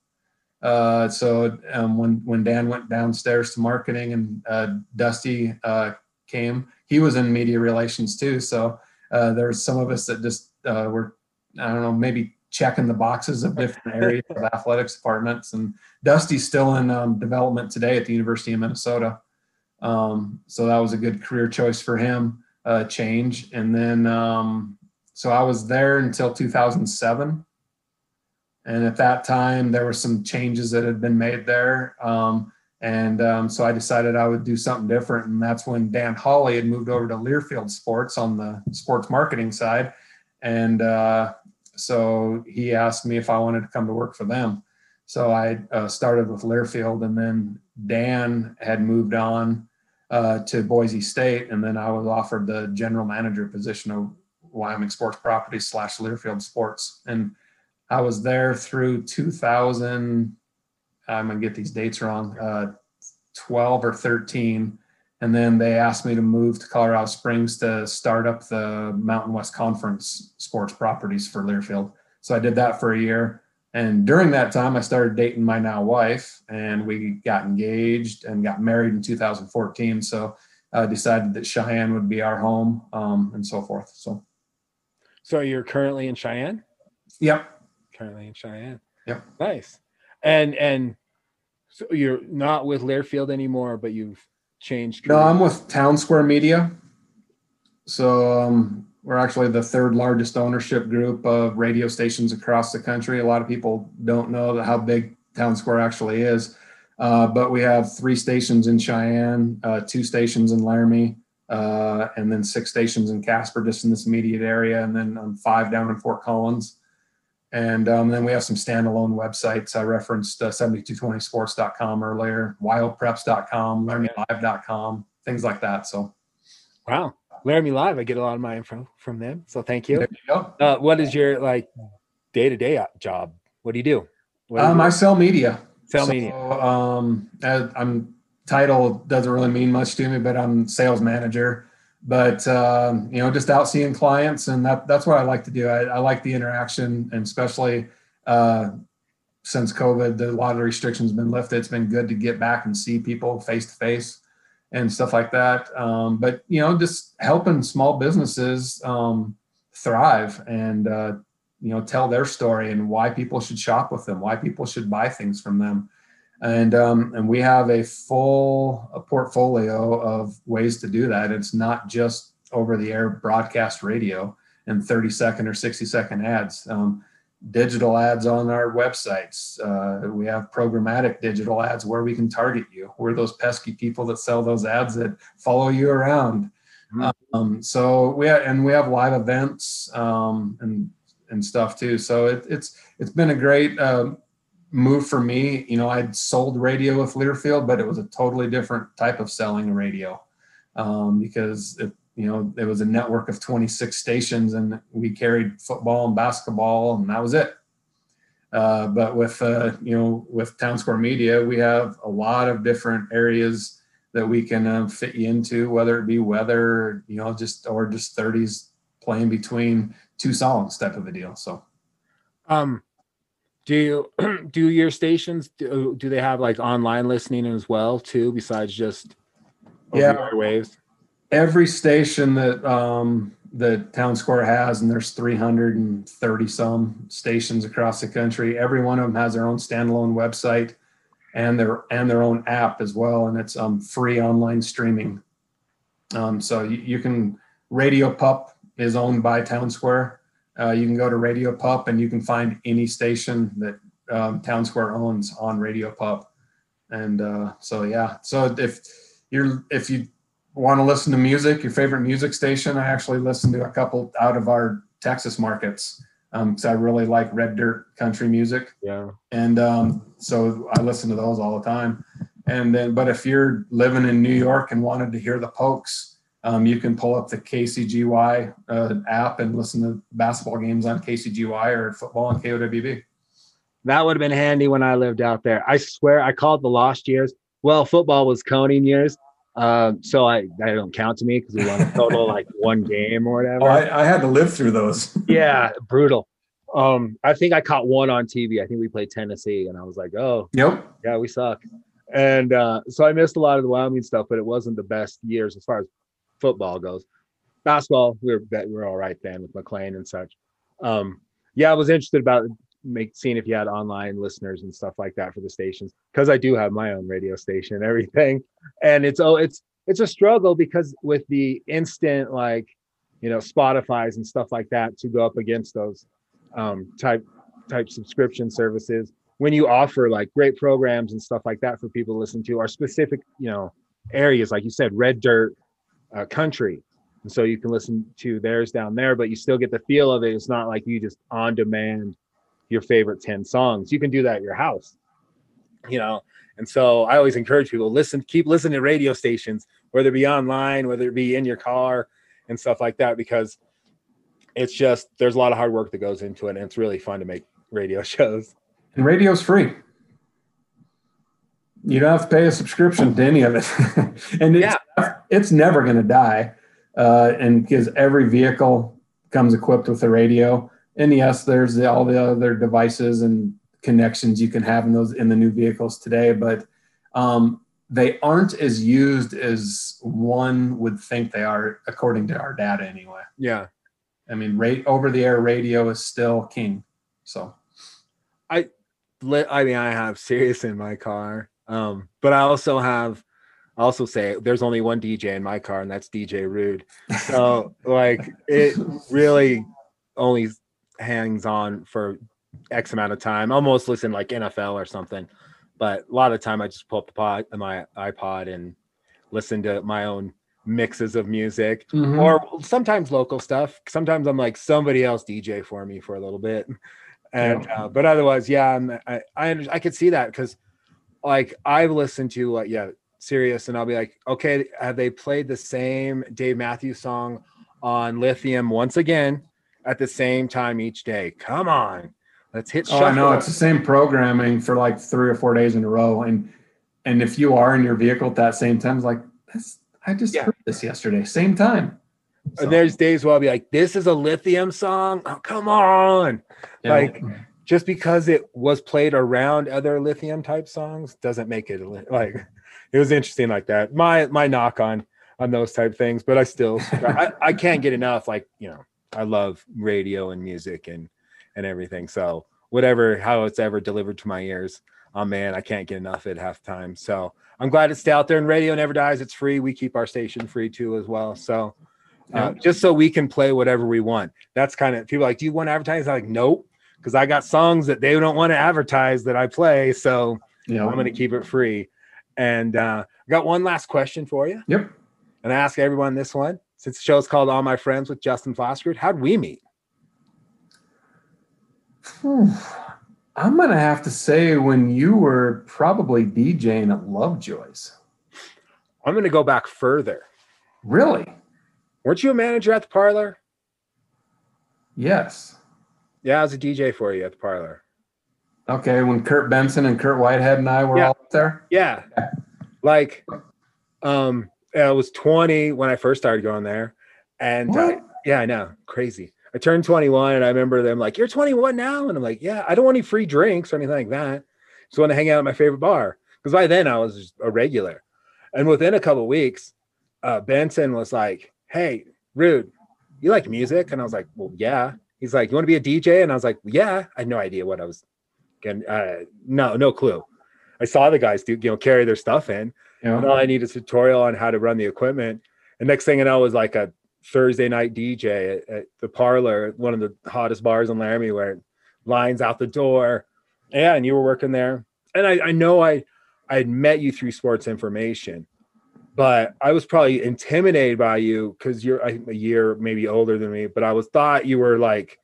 Uh, so um, when when Dan went downstairs to marketing, and uh, Dusty uh, came. He was in media relations too. So uh, there's some of us that just uh, were, I don't know, maybe checking the boxes of different areas of athletics departments. And Dusty's still in um, development today at the University of Minnesota. Um, so that was a good career choice for him, uh, change. And then, um, so I was there until 2007. And at that time, there were some changes that had been made there. Um, and um, so I decided I would do something different. And that's when Dan Hawley had moved over to Learfield Sports on the sports marketing side. And uh, so he asked me if I wanted to come to work for them. So I uh, started with Learfield, and then Dan had moved on uh, to Boise State, and then I was offered the general manager position of Wyoming Sports Properties slash Learfield Sports, and I was there through 2000. I'm gonna get these dates wrong. Uh, 12 or 13, and then they asked me to move to Colorado Springs to start up the Mountain West Conference sports properties for Learfield. So I did that for a year. And during that time, I started dating my now wife, and we got engaged and got married in 2014. So I decided that Cheyenne would be our home um, and so forth. So, so you're currently in Cheyenne? Yep. Currently in Cheyenne. Yep. Nice. And and so you're not with Learfield anymore, but you've changed? No, I'm with Townsquare Media. So um, we're actually the third largest ownership group of radio stations across the country. A lot of people don't know how big Townsquare actually is. Uh, but we have three stations in Cheyenne, uh, two stations in Laramie, uh, and then six stations in Casper, just in this immediate area, and then um, five down in Fort Collins. And um, then we have some standalone websites. I referenced uh, 7220sports.com earlier, wildpreps.com, laramielive.com, things like that. So, wow. Laramie Live, I get a lot of my info from them. So thank you. There you go. Uh, what is your like day to day job? What do you do? do um, you I sell media. Sell so, media. Um, I, I'm title doesn't really mean much to me, but I'm sales manager but um, you know just out seeing clients and that that's what i like to do. I, I like the interaction and especially uh, since covid the, a lot of the restrictions been lifted. It's been good to get back and see people face to face and stuff like that. Um, but you know just helping small businesses um, thrive and uh, you know tell their story and why people should shop with them why people should buy things from them and um, and we have a full a portfolio of ways to do that. It's not just over the air broadcast radio and 30 second or 60 second ads. Um, digital ads on our websites. Uh, we have programmatic digital ads where we can target you. We're those pesky people that sell those ads that follow you around. Mm-hmm. Um, so we have, and we have live events um, and and stuff too. So it, it's it's been a great um, move for me. You know, I'd sold radio with Learfield, but it was a totally different type of selling radio um, because it, you know it was a network of 26 stations, and we carried football and basketball, and that was it. Uh, but with uh, you know with Townsquare Media, we have a lot of different areas that we can uh, fit you into, whether it be weather, you know, just or just 30s playing between two songs type of a deal. So, um, do you do your stations do, do they have like online listening as well too besides just yeah. waves? Every station that um that Townsquare has and there's 330 some stations across the country every one of them has their own standalone website and their and their own app as well and it's um free online streaming. Um so you, you can radio pup is owned by Townsquare uh, you can go to Radio Pup and you can find any station that um, Townsquare owns on Radio Pup. And uh, so yeah, so if you're if you want to listen to music, your favorite music station, I actually listen to a couple out of our Texas markets because um, I really like red dirt country music. Yeah. And um, so I listen to those all the time. And then, but if you're living in New York and wanted to hear the Pokes, um, you can pull up the KCGY uh, app and listen to basketball games on KCGY or football on KOWB. That would have been handy when I lived out there. I swear I called the lost years. Well, football was coning years. Um, so I, I don't count to me because we won a total like one game or whatever. Oh, I, I, had to live through those. yeah, brutal. Um, I think I caught one on TV. I think we played Tennessee, and I was like, "Oh, yep, yeah, we suck." And uh, so I missed a lot of the Wyoming stuff, but it wasn't the best years as far as football goes. Basketball, we were we were all right then with McClain and such. Um, yeah, I was interested about make seeing if you had online listeners and stuff like that for the stations because I do have my own radio station and everything. And it's oh, it's it's a struggle because with the instant like you know Spotify's and stuff like that to go up against those um, type type subscription services when you offer like great programs and stuff like that for people to listen to are specific you know areas like you said red dirt uh, country. And so you can listen to theirs down there but you still get the feel of it. It's not like you just on demand your favorite 10 songs. You can do that at your house you know? And so i always encourage people listen keep listening to radio stations whether it be online whether it be in your car and stuff like that because it's just there's a lot of hard work that goes into it and it's really fun to make radio shows. And radio's free you don't have to pay a subscription to any of it. And it's, yeah. it's never going to die uh, and because every vehicle comes equipped with a radio. And yes there's the, all the other devices and connections you can have in those in the new vehicles today but um, they aren't as used as one would think they are according to our data anyway. Yeah. I mean rate over the air radio is still king so. I i mean i have sirius in my car um but i also have I also say there's only one dj in my car and that's dj rude so like it really only hangs on for x amount of time almost listen like nfl or something but a lot of time I just pull up the pod my iPod and listen to my own mixes of music mm-hmm. or sometimes local stuff. Sometimes I'm like somebody else DJ for me for a little bit. And yeah. uh, but otherwise, yeah, I'm, I I I could see that because like I've listened to like yeah Sirius and I'll be like, okay, have they played the same Dave Matthews song on Lithium once again at the same time each day? Come on. Let's hit. Oh, I know it's the same programming for like three or four days in a row, and and if you are in your vehicle at that same time, it's like I just yeah. heard this yesterday, same time. So. And there's days where I'll be like, "This is a lithium song. Oh, come on!" Yeah. Like just because it was played around other lithium type songs doesn't make it like it was interesting like that. My my knock on on those type things, but I still I, I can't get enough. Like you know, I love radio and music and and everything. So whatever how it's ever delivered to my ears, oh man, I can't get enough at half time. So I'm glad it's still out there and radio never dies. It's free. We keep our station free too as well. So uh, just so we can play whatever we want. That's kind of people like, do you want advertising? I'm like, nope, because I got songs that they don't want to advertise that I play. So yeah. I'm going to keep it free. And uh, I got one last question for you. Yep. And I ask everyone this one since the show's called All My Friends with Justin Foskert. How'd we meet? I'm gonna have to say when you were probably DJing at Lovejoy's. I'm gonna go back further. Really? Weren't you a manager at the parlor? Yes. Yeah, I was a DJ for you at the parlor. Okay, when Kurt Benson and Kurt Whitehead and I were yeah. all there. Yeah. Like, um, I was 20 when I first started going there, and uh, yeah, I know, crazy. I turned 21 and I remember them like, You're 21 now? And I'm like, Yeah, I don't want any free drinks or anything like that. Just want to hang out at my favorite bar. Because by then I was a regular. And within a couple weeks, uh, Benson was like, Hey, Rude, you like music? And I was like, Well, yeah. He's like, You want to be a DJ? And I was like, Yeah. I had no idea what I was getting. Uh, no, no clue. I saw the guys do, you know, carry their stuff in. Yeah. And all I need is a tutorial on how to run the equipment. And next thing you know was like a Thursday night DJ at, at, the parlor, one of the hottest bars in Laramie, where lines out the door. Yeah, and you were working there. And I, I know I I had met you through sports information, but I was probably intimidated by you because you're a year maybe older than me. But I was thought you were like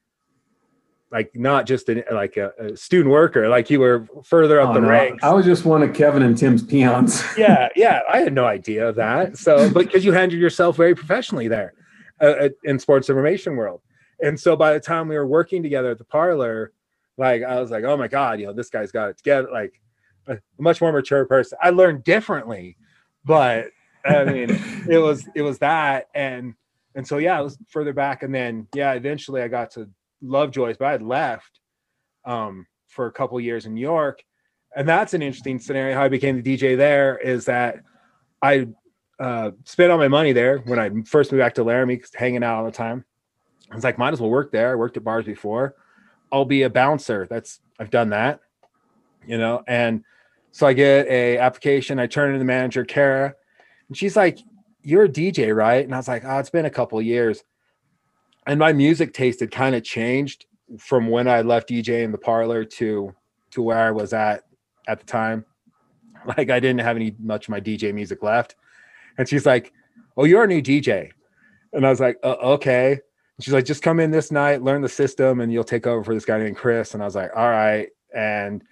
like not just a, like a, a, student worker, like you were further up oh, the no. ranks. I was just one of Kevin and Tim's peons. yeah, yeah, I had no idea of that. So, but because you handled yourself very professionally there uh, in sports information world. And so by the time we were working together at the parlor, like I was like, oh my God, you know, this guy's got it together. Like a much more mature person. I learned differently, but I mean, it was it was that and and so yeah, it was further back. And then yeah, eventually I got to Lovejoy's, but I had left um for a couple years in New York. And that's an interesting scenario. How I became the DJ there is that I uh, spent all my money there when I first moved back to Laramie, hanging out all the time. I was like, might as well work there. I worked at bars before. I'll be a bouncer. That's I've done that, you know. And so I get a application. I turn to the manager, Kara, and she's like, "You're a DJ, right?" And I was like, "Oh, it's been a couple years." And my music taste had kind of changed from when I left DJ in the parlor to to where I was at at the time. Like I didn't have any much of my DJ music left. And she's like, "Oh, you're a new DJ," and I was like, uh, "Okay." she's like, just come in this night, learn the system, and you'll take over for this guy named Chris. And I was like, all right. And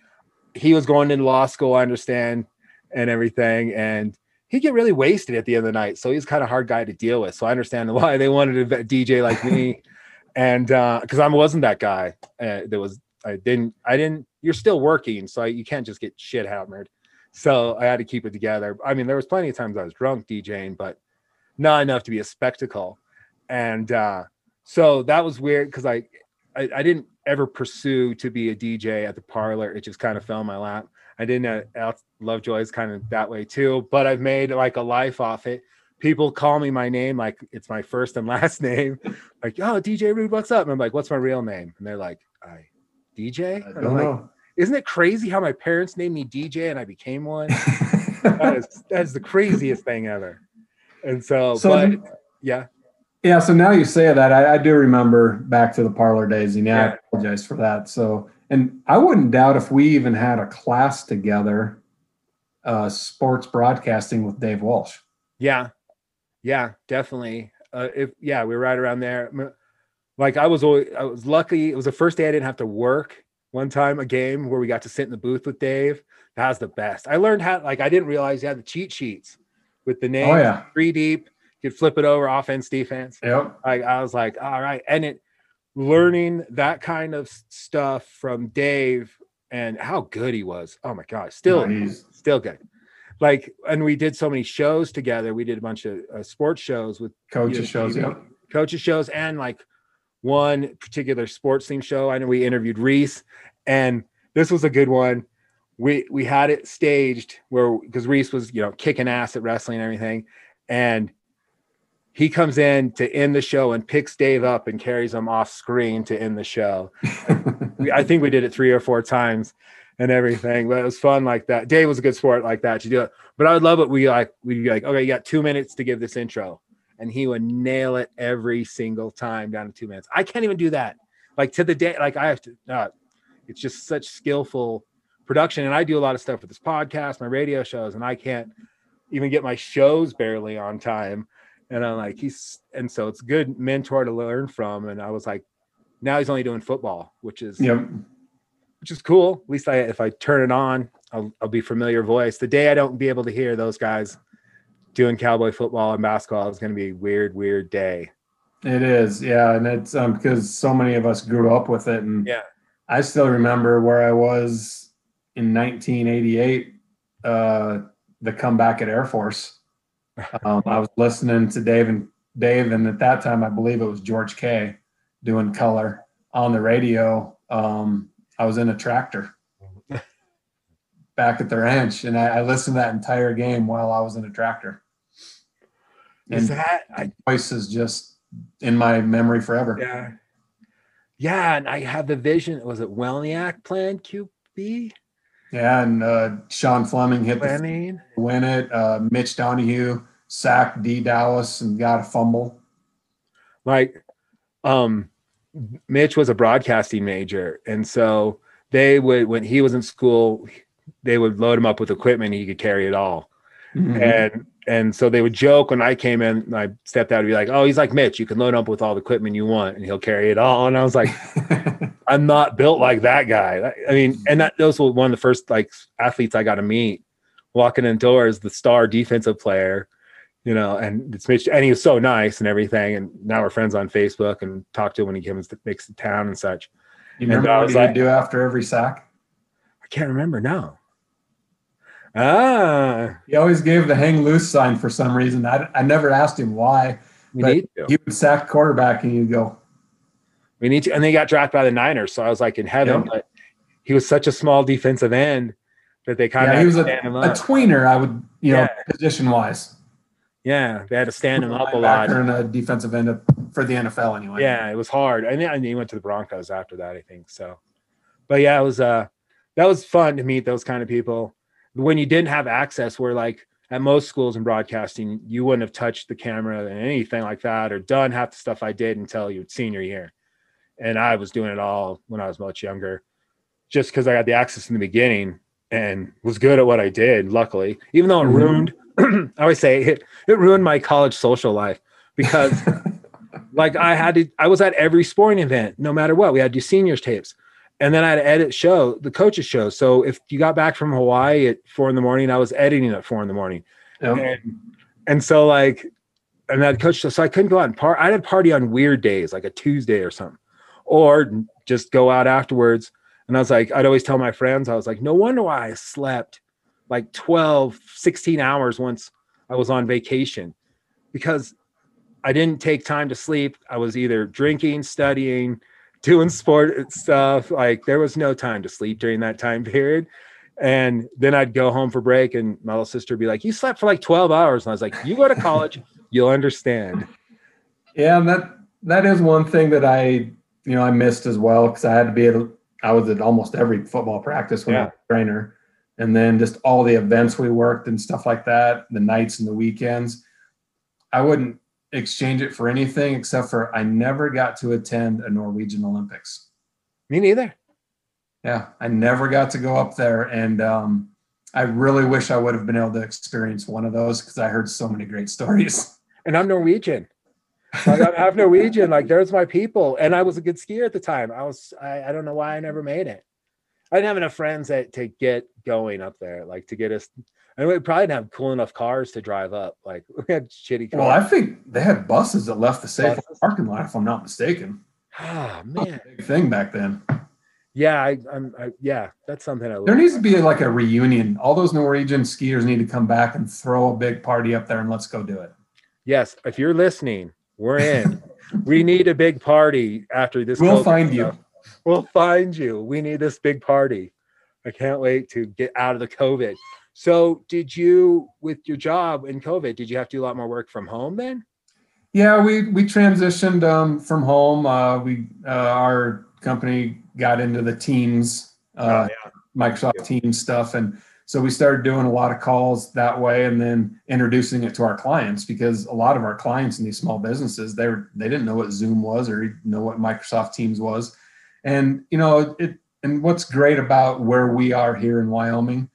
he was going into law school, I understand, and everything. And he'd get really wasted at the end of the night. So he's kind of hard guy to deal with. So I understand why they wanted a DJ like me. and uh because I wasn't that guy. Uh, there was I didn't I didn't you're still working, so I, you can't just get shit hammered. So I had to keep it together. I mean, there was plenty of times I was drunk DJing, but not enough to be a spectacle. And uh so that was weird because I, I, I didn't ever pursue to be a DJ at the parlor. It just kind of fell in my lap. I didn't. Uh, Lovejoy is kind of that way too, but I've made like a life off it. People call me my name like it's my first and last name. Like, oh, DJ Rude, what's up? And I'm like, what's my real name? And they're like, I DJ. I don't know. Isn't it crazy how my parents named me DJ and I became one? that is that is the craziest thing ever. And so, so but yeah. Yeah, so now you say that, I, I do remember back to the parlor days, and yeah, yeah, I apologize for that. So, and I wouldn't doubt if we even had a class together, uh, sports broadcasting with Dave Walsh. Yeah, yeah, definitely. Uh, if yeah, we were right around there. Like I was always, I was lucky. It was the first day I didn't have to work. One time, a game where we got to sit in the booth with Dave. That was the best. I learned how. Like I didn't realize you had the cheat sheets with the name. Oh yeah, three deep You could flip it over offense, defense. Yep. Like I was like, all right. And it learning that kind of stuff from Dave and how good he was. Oh my gosh, still nice. still good. Like, and we did so many shows together. We did a bunch of uh, sports shows with coaches shows, yeah, coaches shows, and like one particular sports team show. I know we interviewed Reese, and this was a good one. We we had it staged where because Reese was you know kicking ass at wrestling and everything, and he comes in to end the show and picks Dave up and carries him off screen to end the show. I think we did it three or four times and everything, but it was fun like that. Dave was a good sport like that to do it. But I would love it. We like we'd be like, okay, you got two minutes to give this intro, and he would nail it every single time down to two minutes. I can't even do that. Like to the day, like I have to. Uh, it's just such skillful production, and I do a lot of stuff with this podcast, my radio shows, and I can't even get my shows barely on time and I'm like, he's and so it's good mentor to learn from. And I was like, now he's only doing football, which is yep. which is cool. At least I if I turn it on, I'll I'll be familiar voice. The day I don't be able to hear those guys doing cowboy football and basketball is gonna be a weird, weird day. It is, yeah. And it's um because so many of us grew up with it. And yeah, I still remember where I was in 1988, uh the comeback at Air Force um, I was listening to Dave and Dave, and at that time, I believe it was George K doing color on the radio. Um, I was in a tractor back at the ranch, and I, I, listened to that entire game while I was in a tractor. And is that I, voice is just in my memory forever. Yeah, yeah, and I have the vision. Was it Welniak playing QB? Yeah, and uh, Sean Fleming hit Fleming. the win it. Uh, Mitch Donahue sacked Dee Dowis and got a fumble. Like, um, Mitch was a broadcasting major, and so they would when he was in school, they would load him up with equipment. He could carry it all, mm-hmm. and and so they would joke when I came in. My stepdad would be like, "Oh, he's like Mitch. You can load up with all the equipment you want, and he'll carry it all." And I was like, "I'm not built like that guy." I mean, and that those were one of the first like athletes I got to meet. Walking indoors, the star defensive player, you know, and it's Mitch, and he was so nice and everything. And now we're friends on Facebook and talk to him when he comes to makes the town and such. You remember and what he like, do after every sack? I can't remember now. Ah. He always gave the hang loose sign for some reason. I, I never asked him why. But. He would sack quarterback and you'd go. We need to. And they got drafted by the Niners. So I was like in heaven, but he was such a small defensive end that they kind of yeah, he was a, a tweener, I would, you know, position wise. Yeah, they had to stand him up a lot. And a defensive end up- for the NFL anyway. Yeah, it was hard. And then he went to the Broncos after that, I think. So, but yeah, it was uh that was fun to meet those kind of people. When you didn't have access, where like at most schools in broadcasting, you wouldn't have touched the camera and anything like that, or done half the stuff I did until your senior year. And I was doing it all when I was much younger, just because I got the access in the beginning and was good at what I did. Luckily, even though it Mhm. ruined, I always say it, it ruined my college social life because like I had to, I was at every sporting event, no matter what. We had to do seniors tapes. And then I had to edit show, the coaches show. So if you got back from Hawaii at four in the morning, I was editing at four in the morning. Yep. And, and so like, and that coach, so I couldn't go out and party. I'd party on weird days, like a Tuesday or something, or just go out afterwards. And I was like, I'd always tell my friends, I was like, no wonder why I slept like 12, 16 hours once I was on vacation because I didn't take time to sleep. I was either drinking, studying, doing sport stuff. Like there was no time to sleep during that time period. And then I'd go home for break, and my little sister would be like, You slept for like 12 hours. And I was like, You go to college, you'll understand. Yeah, and that that is one thing that I you know I missed as well because I had to be at I was at almost every football practice when I was a trainer, and then just all the events we worked and stuff like that, the nights and the weekends. I wouldn't exchange it for anything except for I never got to attend a Norwegian Olympics. Me neither. Yeah, I never got to go up there, and um, I really wish I would have been able to experience one of those because I heard so many great stories. And I'm Norwegian. Like I'm half Norwegian. Like there's my people. And I was a good skier at the time. I was I, I don't know why I never made it. I didn't have enough friends that to get going up there, like to get us and we probably didn't have cool enough cars to drive up. Like we had shitty cars. Well, I think they had buses that left the safe Buses? parking lot, if I'm not mistaken. Ah man. Big thing back then. Yeah, I, I'm I, yeah, that's something I There needs to be like a reunion. All those Norwegian skiers need to come back and throw a big party up there and let's go do it. Yes, if you're listening, we're in. we need a big party after this. We'll find you. We'll find you. We need this big party. I can't wait to get out of the COVID. So, did you, with your job in COVID, did you have to do a lot more work from home then? Yeah, we we transitioned um, from home. Uh, we uh, our company got into the Teams, uh, yeah. Microsoft Teams stuff, and so we started doing a lot of calls that way, and then introducing it to our clients because a lot of our clients in these small businesses they were they didn't know what Zoom was or know what Microsoft Teams was, and you know it. And what's great about where we are here in Wyoming,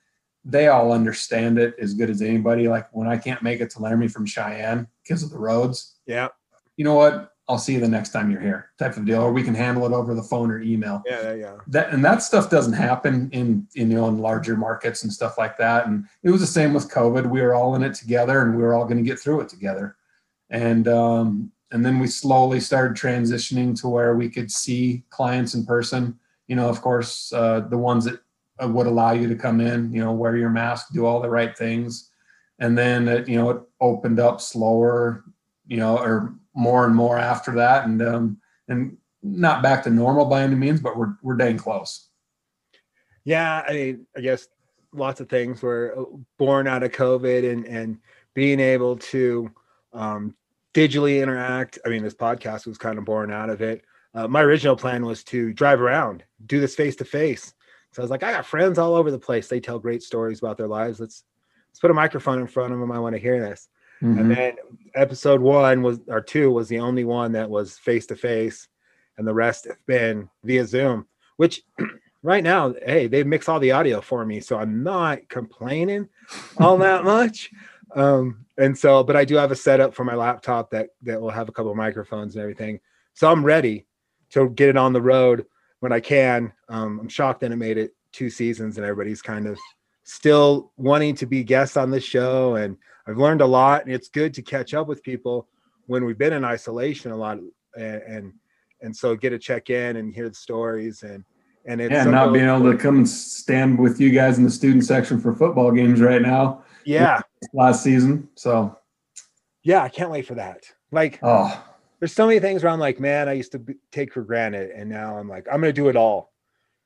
they all understand it as good as anybody. Like when I can't make it to Laramie from Cheyenne because of the roads, Yeah. you know what? I'll see you the next time you're here, type of deal. Or we can handle it over the phone or email. Yeah, yeah. Yeah. That and that stuff doesn't happen in, in you know in larger markets and stuff like that. And it was the same with COVID. We were all in it together, and we were all going to get through it together. And um, and then we slowly started transitioning to where we could see clients in person. You know, of course, uh, the ones that uh, would allow you to come in, you know, wear your mask, do all the right things, and then it, you know it opened up slower, you know, or more and more after that, and um, and not back to normal by any means, but we're we're dang close. Yeah, I mean, I guess lots of things were uh, born out of COVID and and being able to um, digitally interact. I mean, this podcast was kind of born out of it. Uh, my original plan was to drive around, do this face to face. So I was like, I got friends all over the place. They tell great stories about their lives. Let's let's put a microphone in front of them. I want to hear this. Mm-hmm. And then episode one was or two was the only one that was face to face, and the rest have been via Zoom. Which right now, hey, they mix all the audio for me, so I'm not complaining all that much. Um, and so, but I do have a setup for my laptop that that will have a couple of microphones and everything. So I'm ready to get it on the road when I can. Um, I'm shocked that it made it two seasons and everybody's kind of still wanting to be guests on the show. And I've learned a lot, and it's good to catch up with people when we've been in isolation a lot, and and, and so get to check in and hear the stories and and it's yeah, not being able to come and stand with you guys in the student section for football games right now. yeah Last season, so yeah I can't wait for that. Like oh there's so many things where I'm like, man, I used to be, take for granted, and now I'm like, I'm gonna do it all.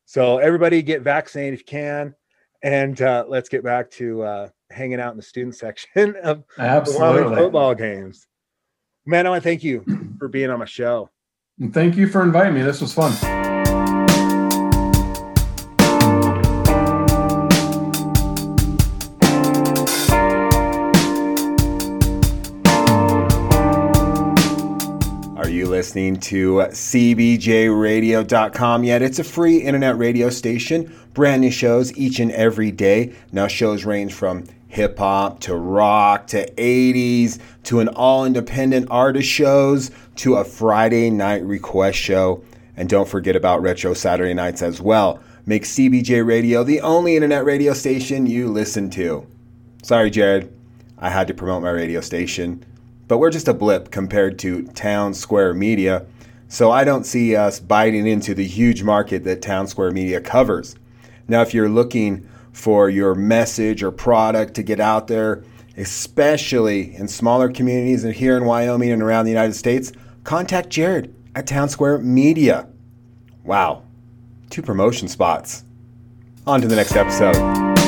So everybody get vaccinated if you can, and uh, let's get back to uh, hanging out in the student section of Absolutely. football games. Man, I want to thank you for being on my show. And thank you for inviting me. This was fun. Listening to CBJRadio.com yet? It's a free internet radio station, brand new shows each and every day. Now, shows range from hip hop to rock to 80s to an all independent artist shows to a Friday night request show. And don't forget about retro Saturday nights as well. Make CBJ Radio the only internet radio station you listen to. Sorry, Jared. I had to promote my radio station, but we're just a blip compared to Townsquare Media. So I don't see us biting into the huge market that Townsquare Media covers. Now, if you're looking for your message or product to get out there, especially in smaller communities and here in Wyoming and around the United States, contact Jared at Townsquare Media. Wow, two promotion spots. On to the next episode.